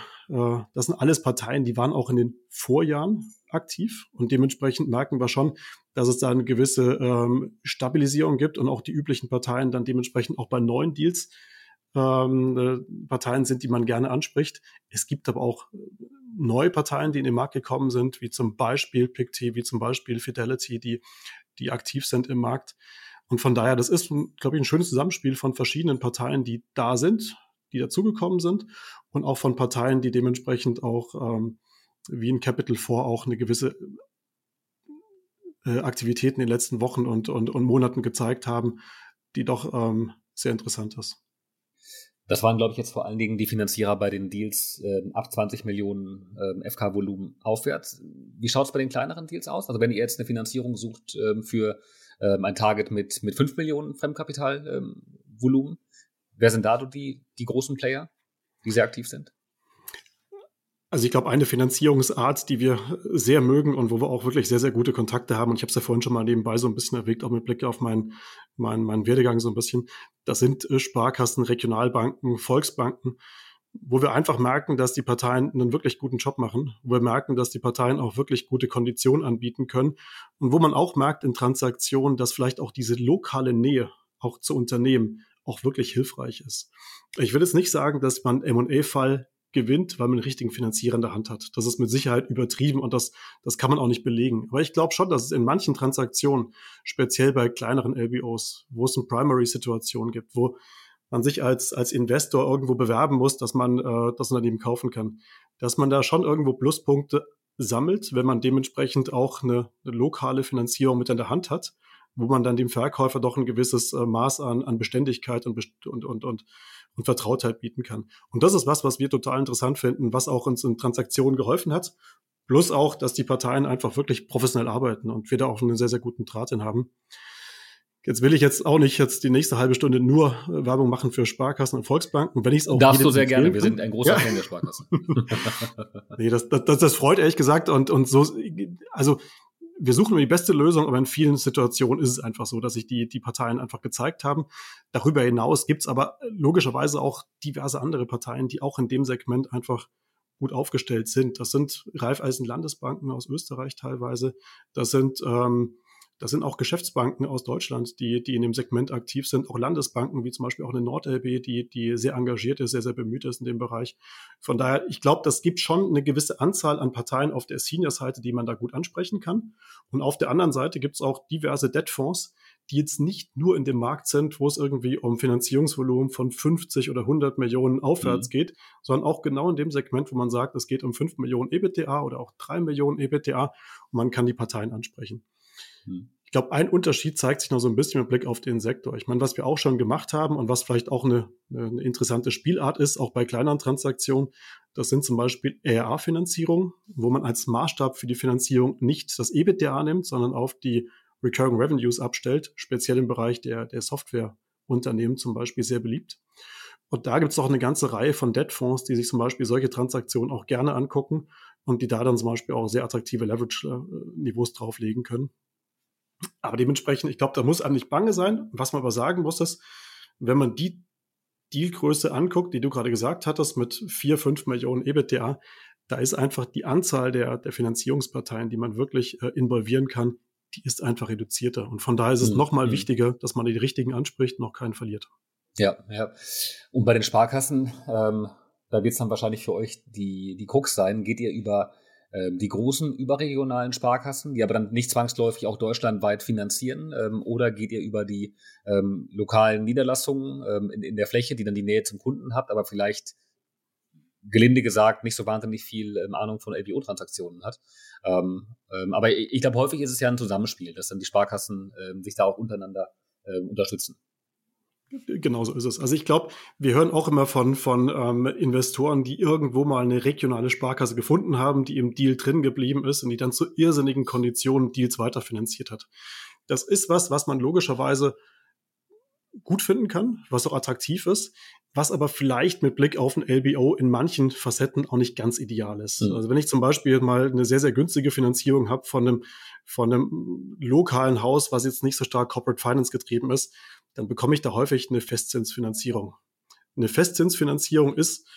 das sind alles Parteien, die waren auch in den Vorjahren aktiv und dementsprechend merken wir schon, dass es da eine gewisse ähm, Stabilisierung gibt und auch die üblichen Parteien dann dementsprechend auch bei neuen Deals ähm, äh, Parteien sind, die man gerne anspricht. Es gibt aber auch neue Parteien, die in den Markt gekommen sind, wie zum Beispiel PicT, wie zum Beispiel Fidelity, die, die aktiv sind im Markt. Und von daher, das ist, glaube ich, ein schönes Zusammenspiel von verschiedenen Parteien, die da sind, die dazugekommen sind und auch von Parteien, die dementsprechend auch ähm, wie in Capital 4 auch eine gewisse äh, Aktivität in den letzten Wochen und, und, und Monaten gezeigt haben, die doch ähm, sehr interessant ist. Das waren, glaube ich, jetzt vor allen Dingen die Finanzierer bei den Deals äh, ab 20 Millionen äh, FK-Volumen aufwärts. Wie schaut es bei den kleineren Deals aus? Also wenn ihr jetzt eine Finanzierung sucht ähm, für ähm, ein Target mit, mit 5 Millionen Fremdkapitalvolumen, wer sind da die, die großen Player, die sehr aktiv sind? Also ich glaube, eine Finanzierungsart, die wir sehr mögen und wo wir auch wirklich sehr, sehr gute Kontakte haben, und ich habe es ja vorhin schon mal nebenbei so ein bisschen erwägt, auch mit Blick auf meinen mein, mein Werdegang so ein bisschen, das sind äh, Sparkassen, Regionalbanken, Volksbanken, wo wir einfach merken, dass die Parteien einen wirklich guten Job machen, wo wir merken, dass die Parteien auch wirklich gute Konditionen anbieten können und wo man auch merkt in Transaktionen, dass vielleicht auch diese lokale Nähe auch zu Unternehmen auch wirklich hilfreich ist. Ich will jetzt nicht sagen, dass man M&A-Fall gewinnt, weil man einen richtigen Finanzierer in der Hand hat. Das ist mit Sicherheit übertrieben und das, das kann man auch nicht belegen. Aber ich glaube schon, dass es in manchen Transaktionen, speziell bei kleineren LBOs, wo es eine Primary-Situation gibt, wo man sich als, als Investor irgendwo bewerben muss, dass man äh, das Unternehmen kaufen kann, dass man da schon irgendwo Pluspunkte sammelt, wenn man dementsprechend auch eine, eine lokale Finanzierung mit in der Hand hat, wo man dann dem Verkäufer doch ein gewisses äh, Maß an, an Beständigkeit und, und, und, und und Vertrautheit bieten kann. Und das ist was, was wir total interessant finden, was auch uns in Transaktionen geholfen hat. Plus auch, dass die Parteien einfach wirklich professionell arbeiten und wir da auch einen sehr, sehr guten Draht in haben. Jetzt will ich jetzt auch nicht jetzt die nächste halbe Stunde nur Werbung machen für Sparkassen und Volksbanken. Wenn ich es auch darfst du sehr gerne. Wir sind ein großer ja. Fan der Sparkassen. nee, das, das, das freut ehrlich gesagt und und so. Also wir suchen immer die beste Lösung, aber in vielen Situationen ist es einfach so, dass sich die, die Parteien einfach gezeigt haben. Darüber hinaus gibt's aber logischerweise auch diverse andere Parteien, die auch in dem Segment einfach gut aufgestellt sind. Das sind Raiffeisen Landesbanken aus Österreich teilweise. Das sind ähm, das sind auch Geschäftsbanken aus Deutschland, die, die in dem Segment aktiv sind, auch Landesbanken, wie zum Beispiel auch eine NordLB, die, die sehr engagiert ist, sehr, sehr bemüht ist in dem Bereich. Von daher, ich glaube, das gibt schon eine gewisse Anzahl an Parteien auf der Senior-Seite, die man da gut ansprechen kann. Und auf der anderen Seite gibt es auch diverse Debtfonds, die jetzt nicht nur in dem Markt sind, wo es irgendwie um Finanzierungsvolumen von 50 oder 100 Millionen aufwärts mhm. geht, sondern auch genau in dem Segment, wo man sagt, es geht um 5 Millionen EBTA oder auch 3 Millionen EBTA und man kann die Parteien ansprechen. Mhm. Ich glaube, ein Unterschied zeigt sich noch so ein bisschen mit Blick auf den Sektor. Ich meine, was wir auch schon gemacht haben und was vielleicht auch eine, eine interessante Spielart ist, auch bei kleineren Transaktionen, das sind zum Beispiel ERA-Finanzierung, wo man als Maßstab für die Finanzierung nicht das EBITDA nimmt, sondern auf die Recurring Revenues abstellt, speziell im Bereich der, der Softwareunternehmen zum Beispiel sehr beliebt. Und da gibt es auch eine ganze Reihe von Debtfonds, die sich zum Beispiel solche Transaktionen auch gerne angucken und die da dann zum Beispiel auch sehr attraktive Leverage-Niveaus drauflegen können. Aber dementsprechend, ich glaube, da muss einem nicht bange sein. Was man aber sagen muss, ist, wenn man die Dealgröße anguckt, die du gerade gesagt hattest, mit vier, fünf Millionen EBITDA, da ist einfach die Anzahl der, der Finanzierungsparteien, die man wirklich äh, involvieren kann, die ist einfach reduzierter. Und von daher ist es mhm. nochmal mhm. wichtiger, dass man die richtigen anspricht, noch keinen verliert. Ja, ja. Und bei den Sparkassen, ähm, da wird es dann wahrscheinlich für euch die, die Krux sein. Geht ihr über die großen überregionalen Sparkassen, die aber dann nicht zwangsläufig auch deutschlandweit finanzieren? Ähm, oder geht ihr über die ähm, lokalen Niederlassungen ähm, in, in der Fläche, die dann die Nähe zum Kunden habt, aber vielleicht gelinde gesagt nicht so wahnsinnig viel ähm, Ahnung von LBO-Transaktionen hat. Ähm, ähm, aber ich, ich glaube, häufig ist es ja ein Zusammenspiel, dass dann die Sparkassen ähm, sich da auch untereinander ähm, unterstützen. Genau so ist es. Also ich glaube, wir hören auch immer von, von ähm, Investoren, die irgendwo mal eine regionale Sparkasse gefunden haben, die im Deal drin geblieben ist und die dann zu irrsinnigen Konditionen Deals weiterfinanziert hat. Das ist was, was man logischerweise gut finden kann, was auch attraktiv ist, was aber vielleicht mit Blick auf ein LBO in manchen Facetten auch nicht ganz ideal ist. Mhm. Also wenn ich zum Beispiel mal eine sehr, sehr günstige Finanzierung habe von einem, von einem lokalen Haus, was jetzt nicht so stark Corporate Finance getrieben ist, dann bekomme ich da häufig eine Festzinsfinanzierung. Eine Festzinsfinanzierung ist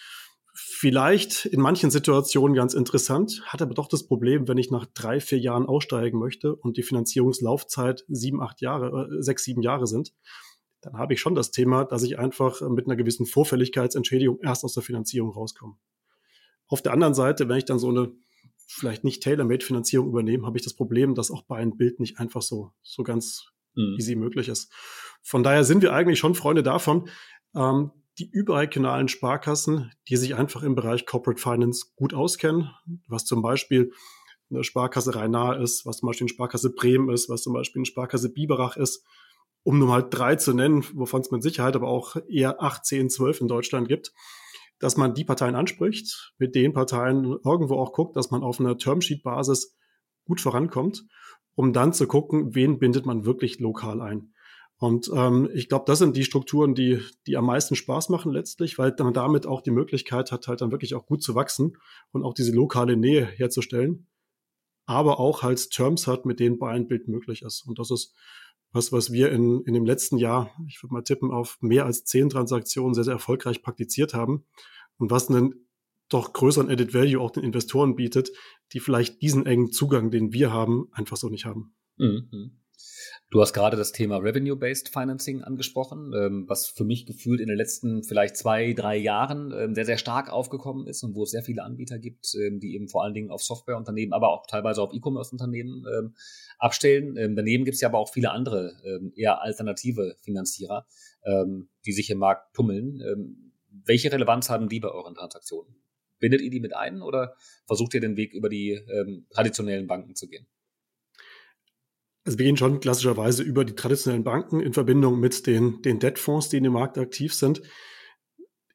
vielleicht in manchen Situationen ganz interessant, hat aber doch das Problem, wenn ich nach drei, vier Jahren aussteigen möchte und die Finanzierungslaufzeit sieben, acht Jahre, äh, sechs, sieben Jahre sind, dann habe ich schon das Thema, dass ich einfach mit einer gewissen Vorfälligkeitsentschädigung erst aus der Finanzierung rauskomme. Auf der anderen Seite, wenn ich dann so eine vielleicht nicht Tailor-Made-Finanzierung übernehme, habe ich das Problem, dass auch bei einem Bild nicht einfach so, so ganz mhm. easy möglich ist. Von daher sind wir eigentlich schon Freunde davon, ähm, die überregionalen Sparkassen, die sich einfach im Bereich Corporate Finance gut auskennen, was zum Beispiel eine Sparkasse Rhein-Nahe ist, was zum Beispiel eine Sparkasse Bremen ist, was zum Beispiel eine Sparkasse Biberach ist, um nur mal drei zu nennen, wovon es mit Sicherheit aber auch eher 8, 10, 12 in Deutschland gibt, dass man die Parteien anspricht, mit den Parteien irgendwo auch guckt, dass man auf einer Termsheet-Basis gut vorankommt, um dann zu gucken, wen bindet man wirklich lokal ein. Und ähm, ich glaube, das sind die Strukturen, die, die am meisten Spaß machen letztlich, weil man damit auch die Möglichkeit hat, halt dann wirklich auch gut zu wachsen und auch diese lokale Nähe herzustellen, aber auch halt Terms hat, mit denen bei Bild möglich ist. Und das ist was, was wir in, in dem letzten Jahr, ich würde mal tippen, auf mehr als zehn Transaktionen sehr, sehr erfolgreich praktiziert haben und was einen doch größeren Added Value auch den Investoren bietet, die vielleicht diesen engen Zugang, den wir haben, einfach so nicht haben. Mhm. Du hast gerade das Thema Revenue-Based Financing angesprochen, ähm, was für mich gefühlt in den letzten vielleicht zwei, drei Jahren ähm, sehr, sehr stark aufgekommen ist und wo es sehr viele Anbieter gibt, ähm, die eben vor allen Dingen auf Softwareunternehmen, aber auch teilweise auf E-Commerce-Unternehmen abstellen. Daneben gibt es ja aber auch viele andere eher alternative Finanzierer, die sich im Markt tummeln. welche Relevanz haben die bei euren Transaktionen? Bindet ihr die mit ein oder versucht ihr den Weg über die traditionellen Banken zu gehen? Also wir gehen schon klassischerweise über die traditionellen Banken in Verbindung mit den, den Debtfonds, die in dem Markt aktiv sind.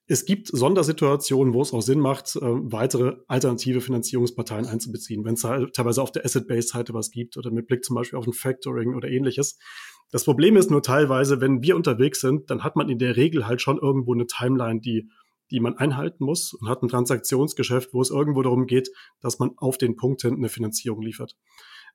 Es gibt Sondersituationen, wo es auch Sinn macht, äh, weitere alternative Finanzierungsparteien einzubeziehen, wenn es teilweise auf der Asset-Based-Seite was gibt oder mit Blick zum Beispiel auf ein Factoring oder ähnliches. Das Problem ist nur teilweise, wenn wir unterwegs sind, dann hat man in der Regel halt schon irgendwo eine Timeline, die, die man einhalten muss und hat ein Transaktionsgeschäft, wo es irgendwo darum geht, dass man auf den Punkt hin eine Finanzierung liefert.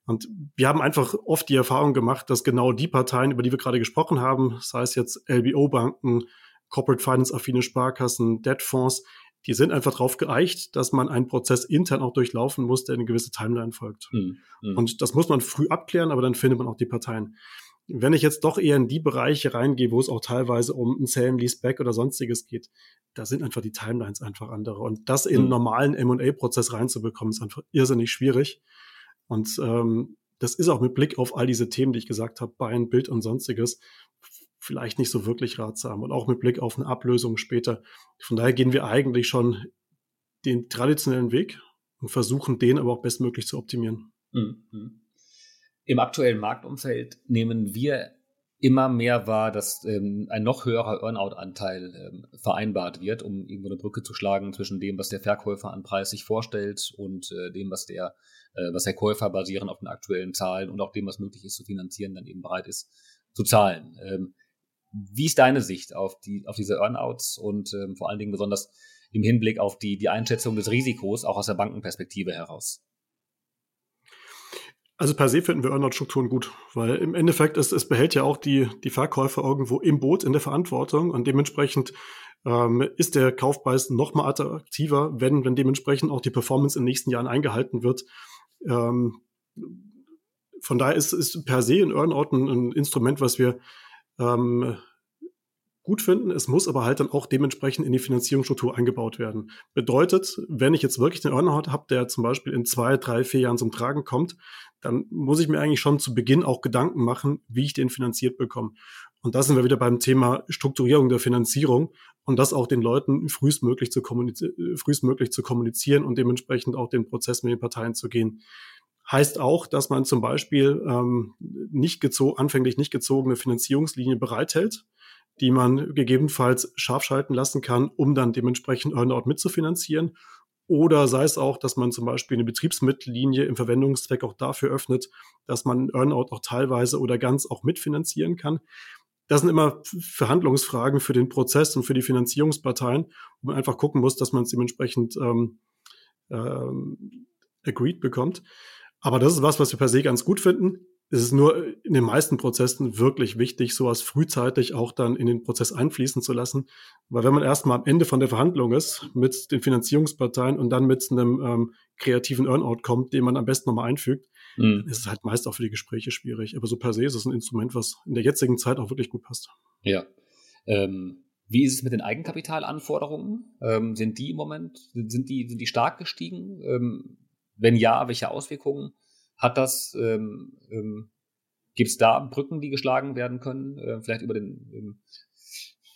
Und wir haben einfach oft die Erfahrung gemacht, dass genau die Parteien, über die wir gerade gesprochen haben, sei es jetzt LBO-Banken, Corporate Finance-affine Sparkassen, Debtfonds, die sind einfach darauf geeicht, dass man einen Prozess intern auch durchlaufen muss, der eine gewisse Timeline folgt. Mhm. Und das muss man früh abklären, aber dann findet man auch die Parteien. Wenn ich jetzt doch eher in die Bereiche reingehe, wo es auch teilweise um ein Sale Leaseback oder sonstiges geht, da sind einfach die Timelines einfach andere. Und das in einen mhm. normalen M&A-Prozess reinzubekommen, ist einfach irrsinnig schwierig. Und ähm, das ist auch mit Blick auf all diese Themen, die ich gesagt habe, Bein, Bild und sonstiges, vielleicht nicht so wirklich ratsam und auch mit Blick auf eine Ablösung später. Von daher gehen wir eigentlich schon den traditionellen Weg und versuchen den aber auch bestmöglich zu optimieren. Mhm. Im aktuellen Marktumfeld nehmen wir immer mehr wahr, dass ähm, ein noch höherer Earnout-Anteil ähm, vereinbart wird, um irgendwo eine Brücke zu schlagen zwischen dem, was der Verkäufer an Preis sich vorstellt und äh, dem, was der, äh, was der Käufer basierend auf den aktuellen Zahlen und auch dem, was möglich ist zu finanzieren, dann eben bereit ist zu zahlen. Ähm, wie ist deine Sicht auf die, auf diese Earnouts und ähm, vor allen Dingen besonders im Hinblick auf die, die Einschätzung des Risikos, auch aus der Bankenperspektive heraus? Also per se finden wir Earnout-Strukturen gut, weil im Endeffekt ist, es behält ja auch die, die Verkäufer irgendwo im Boot in der Verantwortung und dementsprechend ähm, ist der Kaufpreis noch mal attraktiver, wenn, wenn dementsprechend auch die Performance in den nächsten Jahren eingehalten wird. Ähm, von daher ist, ist per se ein Earnout ein, ein Instrument, was wir ähm, gut finden. Es muss aber halt dann auch dementsprechend in die Finanzierungsstruktur eingebaut werden. Bedeutet, wenn ich jetzt wirklich einen Earnout habe, der zum Beispiel in zwei, drei, vier Jahren zum Tragen kommt, dann muss ich mir eigentlich schon zu Beginn auch Gedanken machen, wie ich den finanziert bekomme. Und da sind wir wieder beim Thema Strukturierung der Finanzierung und das auch den Leuten frühestmöglich zu, frühestmöglich zu kommunizieren und dementsprechend auch den Prozess mit den Parteien zu gehen. Heißt auch, dass man zum Beispiel ähm, nicht anfänglich nicht gezogene Finanzierungslinien bereithält, die man gegebenenfalls scharf schalten lassen kann, um dann dementsprechend Earnout mitzufinanzieren. Oder sei es auch, dass man zum Beispiel eine Betriebsmittellinie im Verwendungszweck auch dafür öffnet, dass man Earnout auch teilweise oder ganz auch mitfinanzieren kann. Das sind immer Verhandlungsfragen für den Prozess und für die Finanzierungsparteien, wo man einfach gucken muss, dass man es dementsprechend ähm, ähm, agreed bekommt. Aber das ist was, was wir per se ganz gut finden. Es ist nur in den meisten Prozessen wirklich wichtig, sowas frühzeitig auch dann in den Prozess einfließen zu lassen. Weil wenn man erstmal am Ende von der Verhandlung ist mit den Finanzierungsparteien und dann mit einem ähm, kreativen Earnout kommt, den man am besten nochmal einfügt, mhm. ist es halt meist auch für die Gespräche schwierig. Aber so per se ist es ein Instrument, was in der jetzigen Zeit auch wirklich gut passt. Ja. Ähm, wie ist es mit den Eigenkapitalanforderungen? Ähm, sind die im Moment, sind die, sind die stark gestiegen? Ähm, wenn ja, welche Auswirkungen hat das? Ähm, ähm, Gibt es da Brücken, die geschlagen werden können? Äh, vielleicht über den, ähm,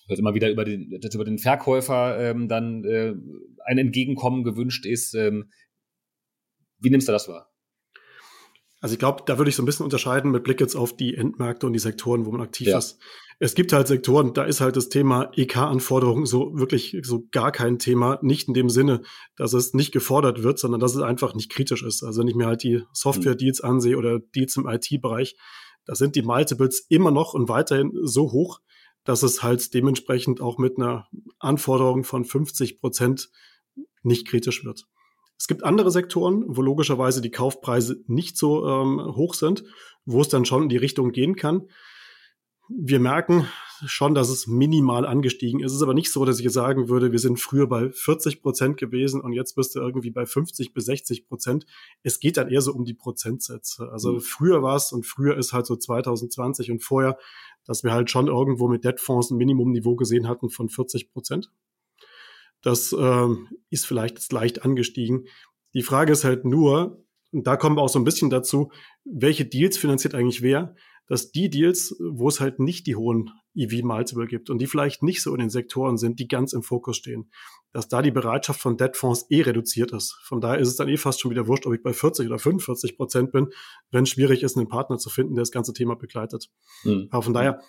wird immer wieder über den, dass über den Verkäufer ähm, dann äh, ein Entgegenkommen gewünscht ist. Ähm, wie nimmst du das wahr? Also ich glaube, da würde ich so ein bisschen unterscheiden mit Blick jetzt auf die Endmärkte und die Sektoren, wo man aktiv ja. ist. Es gibt halt Sektoren, da ist halt das Thema EK-Anforderungen so wirklich so gar kein Thema. Nicht in dem Sinne, dass es nicht gefordert wird, sondern dass es einfach nicht kritisch ist. Also wenn ich mir halt die Software-Deals ansehe oder Deals im IT-Bereich, da sind die Multiples immer noch und weiterhin so hoch, dass es halt dementsprechend auch mit einer Anforderung von 50 Prozent nicht kritisch wird. Es gibt andere Sektoren, wo logischerweise die Kaufpreise nicht so ähm, hoch sind, wo es dann schon in die Richtung gehen kann. Wir merken schon, dass es minimal angestiegen ist. Es ist aber nicht so, dass ich jetzt sagen würde, wir sind früher bei 40 Prozent gewesen und jetzt bist du irgendwie bei 50 bis 60 Prozent. Es geht dann eher so um die Prozentsätze. Also mhm. früher war es und früher ist halt so 2020 und vorher, dass wir halt schon irgendwo mit Debtfonds ein Minimumniveau gesehen hatten von 40 Prozent. Das ähm, ist vielleicht jetzt leicht angestiegen. Die Frage ist halt nur, und da kommen wir auch so ein bisschen dazu, welche Deals finanziert eigentlich wer? Dass die Deals, wo es halt nicht die hohen EV-Multiple gibt und die vielleicht nicht so in den Sektoren sind, die ganz im Fokus stehen, dass da die Bereitschaft von Debtfonds eh reduziert ist. Von daher ist es dann eh fast schon wieder wurscht, ob ich bei 40 oder 45 Prozent bin, wenn es schwierig ist, einen Partner zu finden, der das ganze Thema begleitet. Mhm. Aber von daher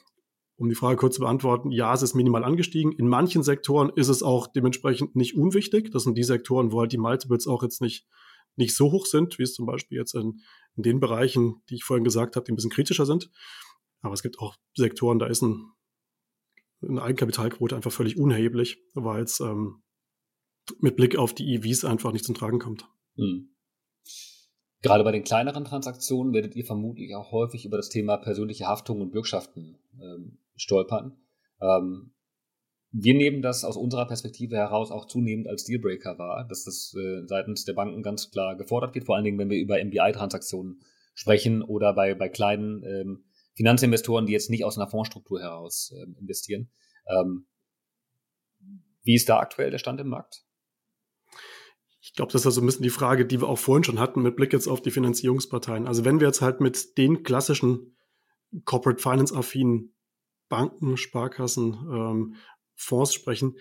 um die Frage kurz zu beantworten, ja, es ist minimal angestiegen. In manchen Sektoren ist es auch dementsprechend nicht unwichtig. Das sind die Sektoren, wo halt die Multiples auch jetzt nicht, nicht so hoch sind, wie es zum Beispiel jetzt in, in den Bereichen, die ich vorhin gesagt habe, die ein bisschen kritischer sind. Aber es gibt auch Sektoren, da ist ein, eine Eigenkapitalquote einfach völlig unerheblich, weil es ähm, mit Blick auf die EVs einfach nicht zum Tragen kommt. Hm. Gerade bei den kleineren Transaktionen werdet ihr vermutlich auch häufig über das Thema persönliche Haftung und Bürgschaften ähm, stolpern. Ähm, wir nehmen das aus unserer Perspektive heraus auch zunehmend als Dealbreaker wahr, dass das äh, seitens der Banken ganz klar gefordert wird, vor allen Dingen, wenn wir über MBI-Transaktionen sprechen oder bei, bei kleinen ähm, Finanzinvestoren, die jetzt nicht aus einer Fondsstruktur heraus ähm, investieren. Ähm, wie ist da aktuell der Stand im Markt? Ich glaube, das ist so ein bisschen die Frage, die wir auch vorhin schon hatten mit Blick jetzt auf die Finanzierungsparteien. Also wenn wir jetzt halt mit den klassischen Corporate Finance affinen Banken, Sparkassen, ähm, Fonds sprechen,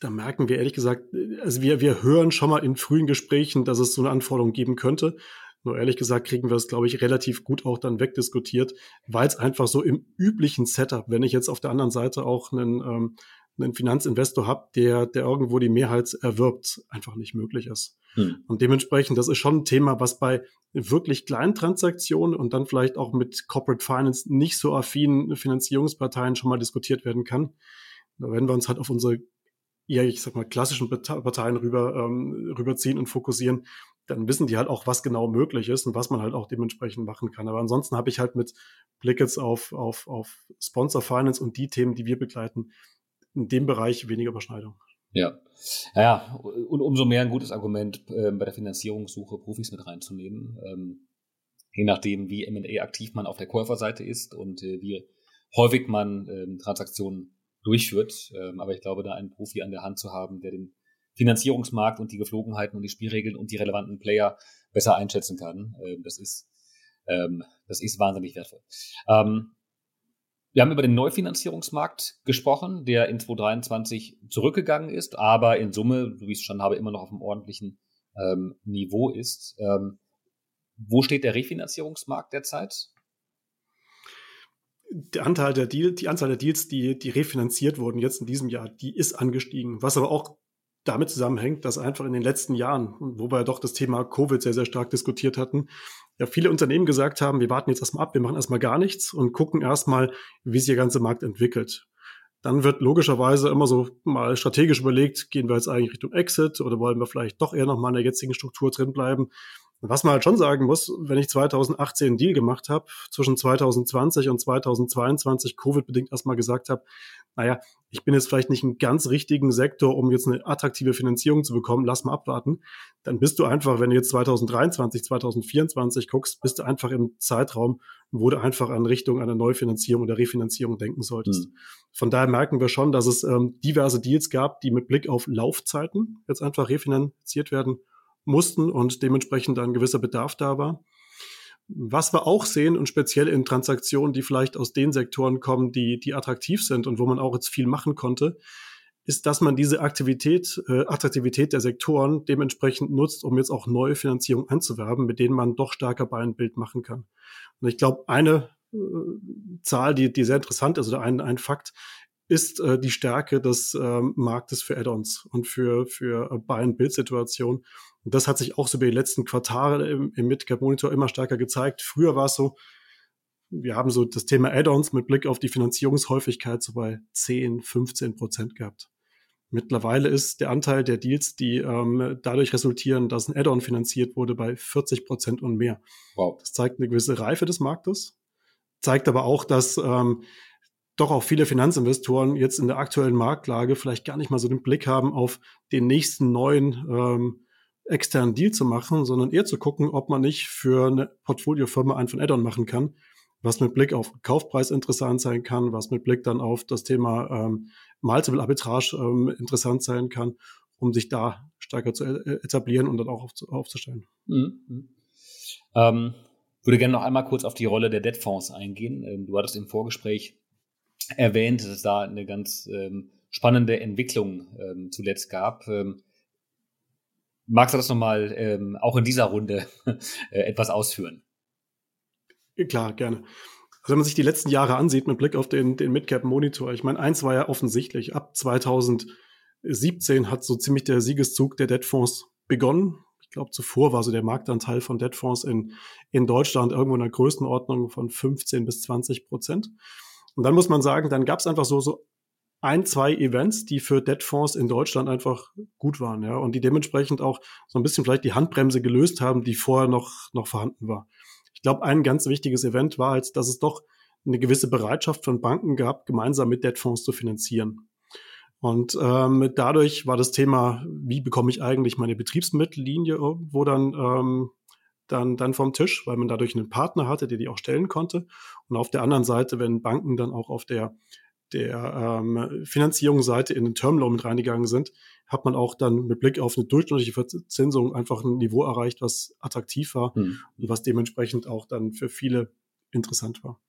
da merken wir ehrlich gesagt, also wir, wir hören schon mal in frühen Gesprächen, dass es so eine Anforderung geben könnte. Nur ehrlich gesagt kriegen wir es, glaube ich, relativ gut auch dann wegdiskutiert, weil es einfach so im üblichen Setup, wenn ich jetzt auf der anderen Seite auch einen, ähm, einen Finanzinvestor habe, der, der irgendwo die Mehrheit erwirbt, einfach nicht möglich ist. Hm. Und dementsprechend, das ist schon ein Thema, was bei wirklich kleinen Transaktionen und dann vielleicht auch mit Corporate Finance nicht so affinen Finanzierungsparteien schon mal diskutiert werden kann. Da werden wir uns halt auf unsere eher, ich sag mal, klassischen Parteien rüber, ähm, rüberziehen und fokussieren, dann wissen die halt auch, was genau möglich ist und was man halt auch dementsprechend machen kann. Aber ansonsten habe ich halt mit Blick jetzt auf, auf, auf Sponsor Finance und die Themen, die wir begleiten, in dem Bereich weniger Überschneidung. Ja. Ja, und umso mehr ein gutes Argument, äh, bei der Finanzierungssuche Profis mit reinzunehmen. Ähm, je nachdem, wie M&A aktiv man auf der Käuferseite ist und äh, wie häufig man ähm, Transaktionen durchführt. Ähm, aber ich glaube, da einen Profi an der Hand zu haben, der den Finanzierungsmarkt und die Geflogenheiten und die Spielregeln und die relevanten Player besser einschätzen kann, ähm, das ist ähm, das ist wahnsinnig wertvoll. Ähm, wir haben über den Neufinanzierungsmarkt gesprochen, der in 2023 zurückgegangen ist, aber in Summe, so wie ich es schon habe, immer noch auf einem ordentlichen ähm, Niveau ist. Ähm, wo steht der Refinanzierungsmarkt derzeit? Der Anteil der Deal, die Anzahl der Deals, die, die refinanziert wurden jetzt in diesem Jahr, die ist angestiegen. Was aber auch damit zusammenhängt, dass einfach in den letzten Jahren, wo wir doch das Thema Covid sehr, sehr stark diskutiert hatten, ja viele Unternehmen gesagt haben, wir warten jetzt erstmal ab, wir machen erstmal gar nichts und gucken erstmal, wie sich der ganze Markt entwickelt. Dann wird logischerweise immer so mal strategisch überlegt, gehen wir jetzt eigentlich Richtung Exit oder wollen wir vielleicht doch eher noch mal in der jetzigen Struktur drin bleiben. Was man halt schon sagen muss, wenn ich 2018 einen Deal gemacht habe, zwischen 2020 und 2022 Covid-bedingt erstmal gesagt habe, naja, ich bin jetzt vielleicht nicht im ganz richtigen Sektor, um jetzt eine attraktive Finanzierung zu bekommen, lass mal abwarten, dann bist du einfach, wenn du jetzt 2023, 2024 guckst, bist du einfach im Zeitraum, wo du einfach an Richtung einer Neufinanzierung oder Refinanzierung denken solltest. Mhm. Von daher merken wir schon, dass es ähm, diverse Deals gab, die mit Blick auf Laufzeiten jetzt einfach refinanziert werden mussten und dementsprechend ein gewisser Bedarf da war. Was wir auch sehen und speziell in Transaktionen, die vielleicht aus den Sektoren kommen, die, die attraktiv sind und wo man auch jetzt viel machen konnte, ist, dass man diese Aktivität, äh, Attraktivität der Sektoren dementsprechend nutzt, um jetzt auch neue Finanzierung anzuwerben, mit denen man doch stärker bei ein Bild machen kann. Und ich glaube, eine äh, Zahl, die, die sehr interessant ist oder ein, ein Fakt, ist äh, die Stärke des äh, Marktes für Add-ons und für, für Buy-and-Build-Situationen. Und das hat sich auch so über die letzten Quartale im, im Midcap-Monitor immer stärker gezeigt. Früher war es so, wir haben so das Thema Add-ons mit Blick auf die Finanzierungshäufigkeit so bei 10, 15 Prozent gehabt. Mittlerweile ist der Anteil der Deals, die ähm, dadurch resultieren, dass ein Add-on finanziert wurde, bei 40 Prozent und mehr. Wow. Das zeigt eine gewisse Reife des Marktes, zeigt aber auch, dass ähm, doch auch viele Finanzinvestoren jetzt in der aktuellen Marktlage vielleicht gar nicht mal so den Blick haben auf den nächsten neuen ähm, externen Deal zu machen, sondern eher zu gucken, ob man nicht für eine Portfoliofirma einen von Add-on machen kann, was mit Blick auf Kaufpreis interessant sein kann, was mit Blick dann auf das Thema ähm, Multiple Arbitrage ähm, interessant sein kann, um sich da stärker zu äh, etablieren und dann auch auf, aufzustellen. Mhm. Ähm, würde gerne noch einmal kurz auf die Rolle der Debtfonds eingehen. Ähm, du hattest im Vorgespräch erwähnt, dass es da eine ganz ähm, spannende Entwicklung ähm, zuletzt gab. Ähm, Magst du das nochmal ähm, auch in dieser Runde äh, etwas ausführen? Klar, gerne. Also wenn man sich die letzten Jahre ansieht mit Blick auf den, den Midcap Monitor, ich meine, eins war ja offensichtlich, ab 2017 hat so ziemlich der Siegeszug der Debtfonds begonnen. Ich glaube, zuvor war so der Marktanteil von Debtfonds in, in Deutschland irgendwo in der Größenordnung von 15 bis 20 Prozent. Und dann muss man sagen, dann gab es einfach so, so ein, zwei Events, die für Debtfonds in Deutschland einfach gut waren, ja, und die dementsprechend auch so ein bisschen vielleicht die Handbremse gelöst haben, die vorher noch, noch vorhanden war. Ich glaube, ein ganz wichtiges Event war halt, dass es doch eine gewisse Bereitschaft von Banken gab, gemeinsam mit Debtfonds zu finanzieren. Und ähm, dadurch war das Thema, wie bekomme ich eigentlich meine Betriebsmittellinie irgendwo dann, ähm, dann, dann vom Tisch, weil man dadurch einen Partner hatte, der die auch stellen konnte. Und auf der anderen Seite, wenn Banken dann auch auf der der ähm, Finanzierungsseite in den Termloan mit reingegangen sind, hat man auch dann mit Blick auf eine durchschnittliche Verzinsung einfach ein Niveau erreicht, was attraktiv war mhm. und was dementsprechend auch dann für viele interessant war.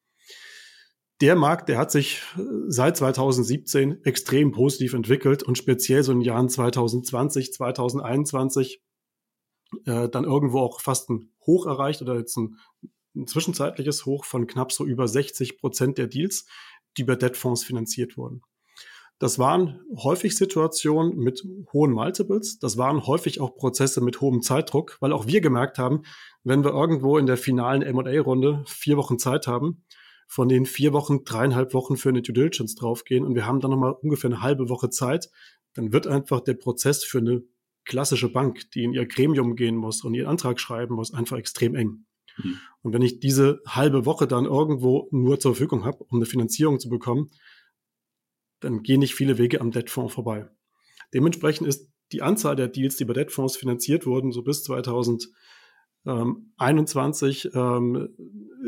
Der Markt, der hat sich äh, seit 2017 extrem positiv entwickelt und speziell so in den Jahren 2020, 2021 äh, dann irgendwo auch fast ein Hoch erreicht oder jetzt ein, ein zwischenzeitliches Hoch von knapp so über 60 Prozent der Deals, die über Debtfonds finanziert wurden. Das waren häufig Situationen mit hohen Multiples. Das waren häufig auch Prozesse mit hohem Zeitdruck, weil auch wir gemerkt haben, wenn wir irgendwo in der finalen M&A-Runde vier Wochen Zeit haben, von den vier Wochen dreieinhalb Wochen für eine Due Diligence draufgehen und wir haben dann nochmal ungefähr eine halbe Woche Zeit, dann wird einfach der Prozess für eine klassische Bank, die in ihr Gremium gehen muss und ihren Antrag schreiben muss, einfach extrem eng. Mhm. Und wenn ich diese halbe Woche dann irgendwo nur zur Verfügung habe, um eine Finanzierung zu bekommen, dann gehen nicht viele Wege am Debtfonds vorbei. Dementsprechend ist die Anzahl der Deals, die bei Debtfonds finanziert wurden, so bis 2021 ähm,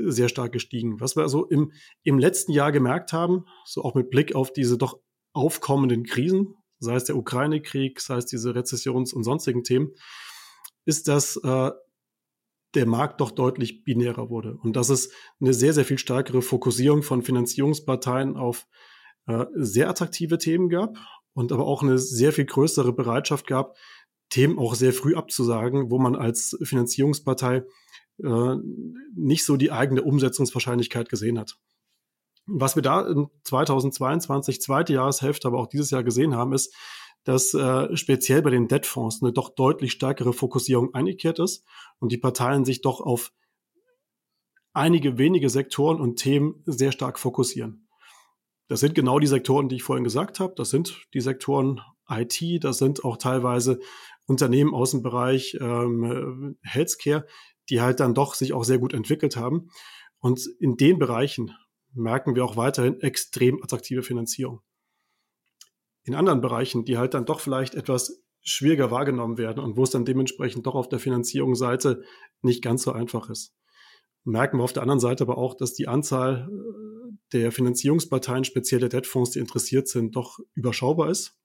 sehr stark gestiegen. Was wir also im, im letzten Jahr gemerkt haben, so auch mit Blick auf diese doch aufkommenden Krisen, sei es der Ukraine-Krieg, sei es diese Rezessions- und sonstigen Themen, ist, dass äh, der Markt doch deutlich binärer wurde und dass es eine sehr, sehr viel stärkere Fokussierung von Finanzierungsparteien auf äh, sehr attraktive Themen gab und aber auch eine sehr viel größere Bereitschaft gab, Themen auch sehr früh abzusagen, wo man als Finanzierungspartei äh, nicht so die eigene Umsetzungswahrscheinlichkeit gesehen hat. Was wir da in 2022, zweite Jahreshälfte, aber auch dieses Jahr gesehen haben, ist, dass äh, speziell bei den Debtfonds eine doch deutlich stärkere Fokussierung eingekehrt ist und die Parteien sich doch auf einige wenige Sektoren und Themen sehr stark fokussieren. Das sind genau die Sektoren, die ich vorhin gesagt habe. Das sind die Sektoren IT, das sind auch teilweise Unternehmen aus dem Bereich ähm, Healthcare, die halt dann doch sich auch sehr gut entwickelt haben. Und in den Bereichen merken wir auch weiterhin extrem attraktive Finanzierung. In anderen Bereichen, die halt dann doch vielleicht etwas schwieriger wahrgenommen werden und wo es dann dementsprechend doch auf der Finanzierungsseite nicht ganz so einfach ist. Merken wir auf der anderen Seite aber auch, dass die Anzahl äh, der Finanzierungsparteien, speziell der Debtfonds, die interessiert sind, doch überschaubar ist.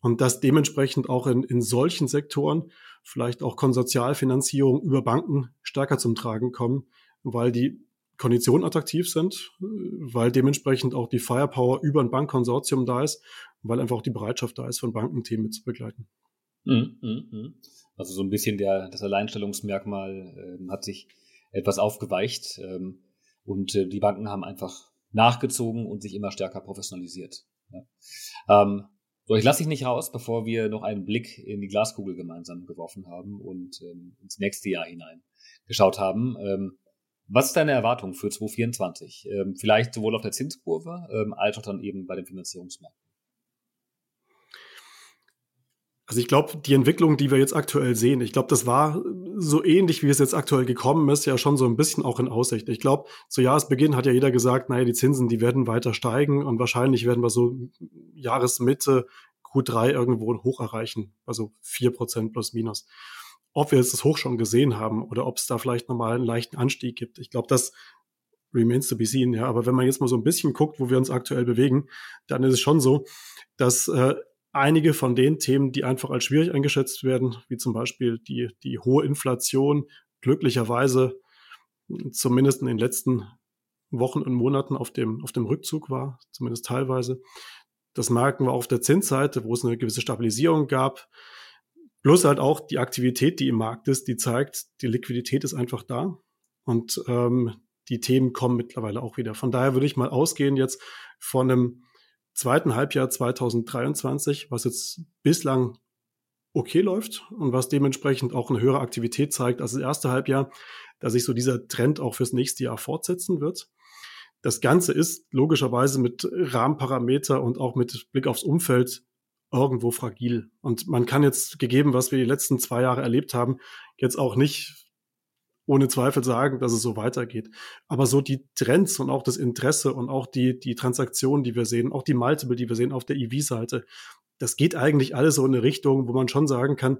Und dass dementsprechend auch in, in solchen Sektoren vielleicht auch Konsortialfinanzierung über Banken stärker zum Tragen kommen, weil die Konditionen attraktiv sind, weil dementsprechend auch die Firepower über ein Bankkonsortium da ist, weil einfach auch die Bereitschaft da ist, von Banken Themen zu begleiten. Mhm, mhm, mhm. Also so ein bisschen der, das Alleinstellungsmerkmal äh, hat sich etwas aufgeweicht ähm, und äh, die Banken haben einfach nachgezogen und sich immer stärker professionalisiert. Ja. Ähm, so, ich lasse dich nicht raus, bevor wir noch einen Blick in die Glaskugel gemeinsam geworfen haben und ähm, ins nächste Jahr hinein geschaut haben. Was ist deine Erwartung für 2024? Ähm, vielleicht sowohl auf der Zinskurve ähm, als auch dann eben bei den Finanzierungsmärkten. Also ich glaube, die Entwicklung, die wir jetzt aktuell sehen, ich glaube, das war so ähnlich, wie es jetzt aktuell gekommen ist, ja schon so ein bisschen auch in Aussicht. Ich glaube, zu Jahresbeginn hat ja jeder gesagt, naja, die Zinsen, die werden weiter steigen und wahrscheinlich werden wir so Jahresmitte Q3 irgendwo hoch erreichen, also vier Prozent plus minus ob wir jetzt das Hoch schon gesehen haben oder ob es da vielleicht nochmal einen leichten Anstieg gibt. Ich glaube, das remains to be seen, ja. Aber wenn man jetzt mal so ein bisschen guckt, wo wir uns aktuell bewegen, dann ist es schon so, dass äh, einige von den Themen, die einfach als schwierig eingeschätzt werden, wie zum Beispiel die, die hohe Inflation, glücklicherweise zumindest in den letzten Wochen und Monaten auf dem, auf dem Rückzug war, zumindest teilweise. Das merken wir auf der Zinsseite, wo es eine gewisse Stabilisierung gab. Plus halt auch die Aktivität, die im Markt ist, die zeigt, die Liquidität ist einfach da und ähm, die Themen kommen mittlerweile auch wieder. Von daher würde ich mal ausgehen jetzt von einem zweiten Halbjahr 2023, was jetzt bislang okay läuft und was dementsprechend auch eine höhere Aktivität zeigt als das erste Halbjahr, dass sich so dieser Trend auch fürs nächste Jahr fortsetzen wird. Das Ganze ist logischerweise mit Rahmenparameter und auch mit Blick aufs Umfeld irgendwo fragil. Und man kann jetzt, gegeben, was wir die letzten zwei Jahre erlebt haben, jetzt auch nicht ohne Zweifel sagen, dass es so weitergeht. Aber so die Trends und auch das Interesse und auch die, die Transaktionen, die wir sehen, auch die Multiple, die wir sehen auf der EV-Seite, das geht eigentlich alles so in eine Richtung, wo man schon sagen kann,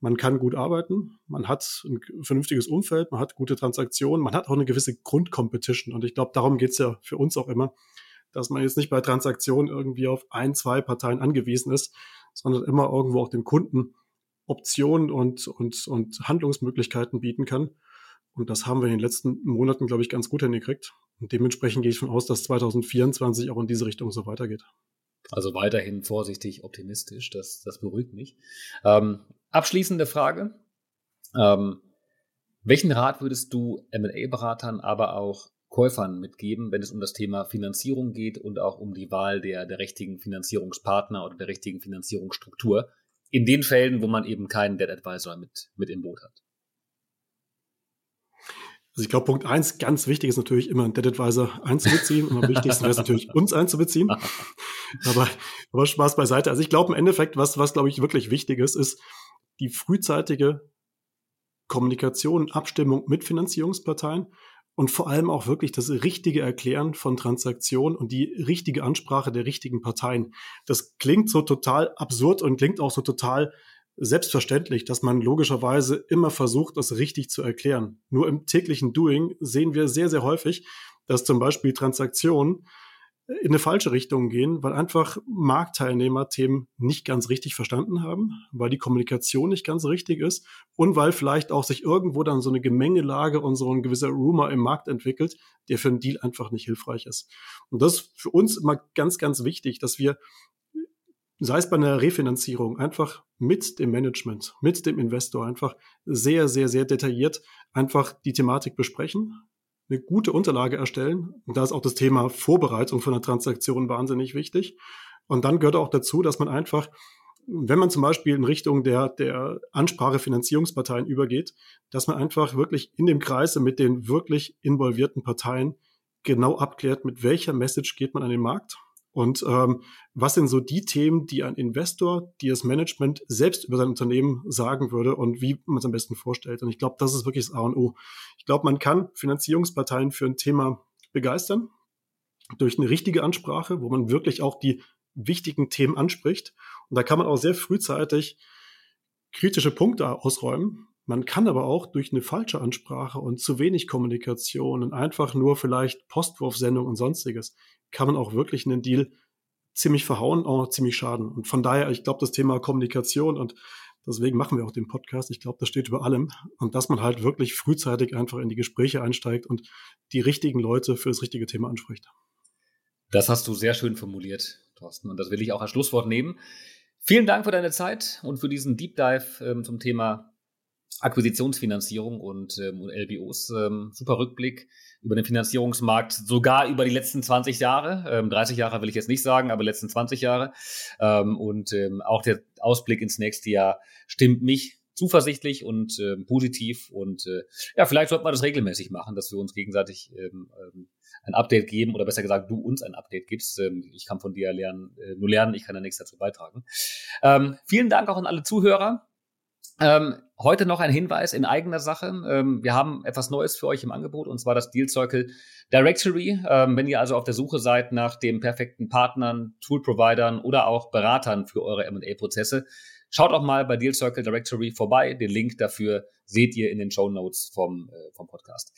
man kann gut arbeiten, man hat ein vernünftiges Umfeld, man hat gute Transaktionen, man hat auch eine gewisse Grundcompetition. Und ich glaube, darum geht's ja für uns auch immer, dass man jetzt nicht bei Transaktionen irgendwie auf ein, zwei Parteien angewiesen ist, sondern immer irgendwo auch dem Kunden Optionen und, und, und Handlungsmöglichkeiten bieten kann. Und das haben wir in den letzten Monaten, glaube ich, ganz gut hingekriegt. Und dementsprechend gehe ich von aus, dass 2024 auch in diese Richtung so weitergeht. Also weiterhin vorsichtig optimistisch, das, das beruhigt mich. Ähm, abschließende Frage. Ähm, welchen Rat würdest du MA-Beratern, aber auch Käufern mitgeben, wenn es um das Thema Finanzierung geht und auch um die Wahl der, der richtigen Finanzierungspartner oder der richtigen Finanzierungsstruktur? In den Fällen, wo man eben keinen Debt Advisor mit, mit im Boot hat. Also ich glaube, Punkt eins, ganz wichtig ist natürlich immer einen Debt Advisor einzubeziehen. Und am wichtigsten wäre es natürlich, uns einzubeziehen. aber, aber Spaß beiseite. Also ich glaube im Endeffekt, was, was glaube ich wirklich wichtig ist, ist die frühzeitige Kommunikation, Abstimmung mit Finanzierungsparteien und vor allem auch wirklich das richtige Erklären von Transaktionen und die richtige Ansprache der richtigen Parteien. Das klingt so total absurd und klingt auch so total selbstverständlich, dass man logischerweise immer versucht, das richtig zu erklären. Nur im täglichen Doing sehen wir sehr, sehr häufig, dass zum Beispiel Transaktionen in eine falsche Richtung gehen, weil einfach Marktteilnehmer Themen nicht ganz richtig verstanden haben, weil die Kommunikation nicht ganz richtig ist und weil vielleicht auch sich irgendwo dann so eine Gemengelage und so ein gewisser Rumor im Markt entwickelt, der für einen Deal einfach nicht hilfreich ist. Und das ist für uns immer ganz, ganz wichtig, dass wir sei es bei einer Refinanzierung, einfach mit dem Management, mit dem Investor einfach sehr, sehr, sehr detailliert einfach die Thematik besprechen, eine gute Unterlage erstellen. Und da ist auch das Thema Vorbereitung von einer Transaktion wahnsinnig wichtig. Und dann gehört auch dazu, dass man einfach, wenn man zum Beispiel in Richtung der, der Ansprache Finanzierungsparteien übergeht, dass man einfach wirklich in dem Kreise mit den wirklich involvierten Parteien genau abklärt, mit welcher Message geht man an den Markt und ähm, was sind so die Themen, die ein Investor, die das Management selbst über sein Unternehmen sagen würde und wie man es am besten vorstellt? Und ich glaube, das ist wirklich das A und O. Ich glaube, man kann Finanzierungsparteien für ein Thema begeistern durch eine richtige Ansprache, wo man wirklich auch die wichtigen Themen anspricht. Und da kann man auch sehr frühzeitig kritische Punkte ausräumen. Man kann aber auch durch eine falsche Ansprache und zu wenig Kommunikation und einfach nur vielleicht Postwurfsendung und sonstiges kann man auch wirklich einen Deal ziemlich verhauen, auch ziemlich schaden. Und von daher, ich glaube, das Thema Kommunikation und deswegen machen wir auch den Podcast. Ich glaube, das steht über allem. Und dass man halt wirklich frühzeitig einfach in die Gespräche einsteigt und die richtigen Leute für das richtige Thema anspricht. Das hast du sehr schön formuliert, Thorsten. Und das will ich auch als Schlusswort nehmen. Vielen Dank für deine Zeit und für diesen Deep Dive ähm, zum Thema Akquisitionsfinanzierung und, ähm, LBOs. Ähm, super Rückblick über den Finanzierungsmarkt, sogar über die letzten 20 Jahre. Ähm, 30 Jahre will ich jetzt nicht sagen, aber letzten 20 Jahre. Ähm, und ähm, auch der Ausblick ins nächste Jahr stimmt mich zuversichtlich und ähm, positiv. Und äh, ja, vielleicht sollten wir das regelmäßig machen, dass wir uns gegenseitig ähm, ähm, ein Update geben oder besser gesagt, du uns ein Update gibst. Ähm, ich kann von dir lernen, äh, nur lernen, ich kann da nichts dazu beitragen. Ähm, vielen Dank auch an alle Zuhörer. Ähm, heute noch ein Hinweis in eigener Sache. Ähm, wir haben etwas Neues für euch im Angebot und zwar das Deal Circle Directory. Ähm, wenn ihr also auf der Suche seid nach den perfekten Partnern, Tool-Providern oder auch Beratern für eure M&A-Prozesse, schaut auch mal bei Deal Circle Directory vorbei. Den Link dafür seht ihr in den Show Notes vom, äh, vom Podcast.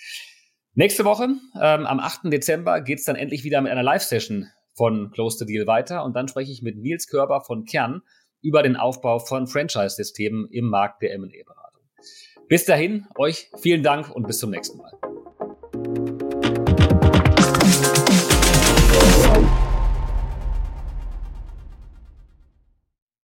Nächste Woche, ähm, am 8. Dezember, geht's dann endlich wieder mit einer Live-Session von Close the Deal weiter und dann spreche ich mit Nils Körber von Kern über den Aufbau von Franchise-Systemen im Markt der M&A-Beratung. Bis dahin, euch vielen Dank und bis zum nächsten Mal.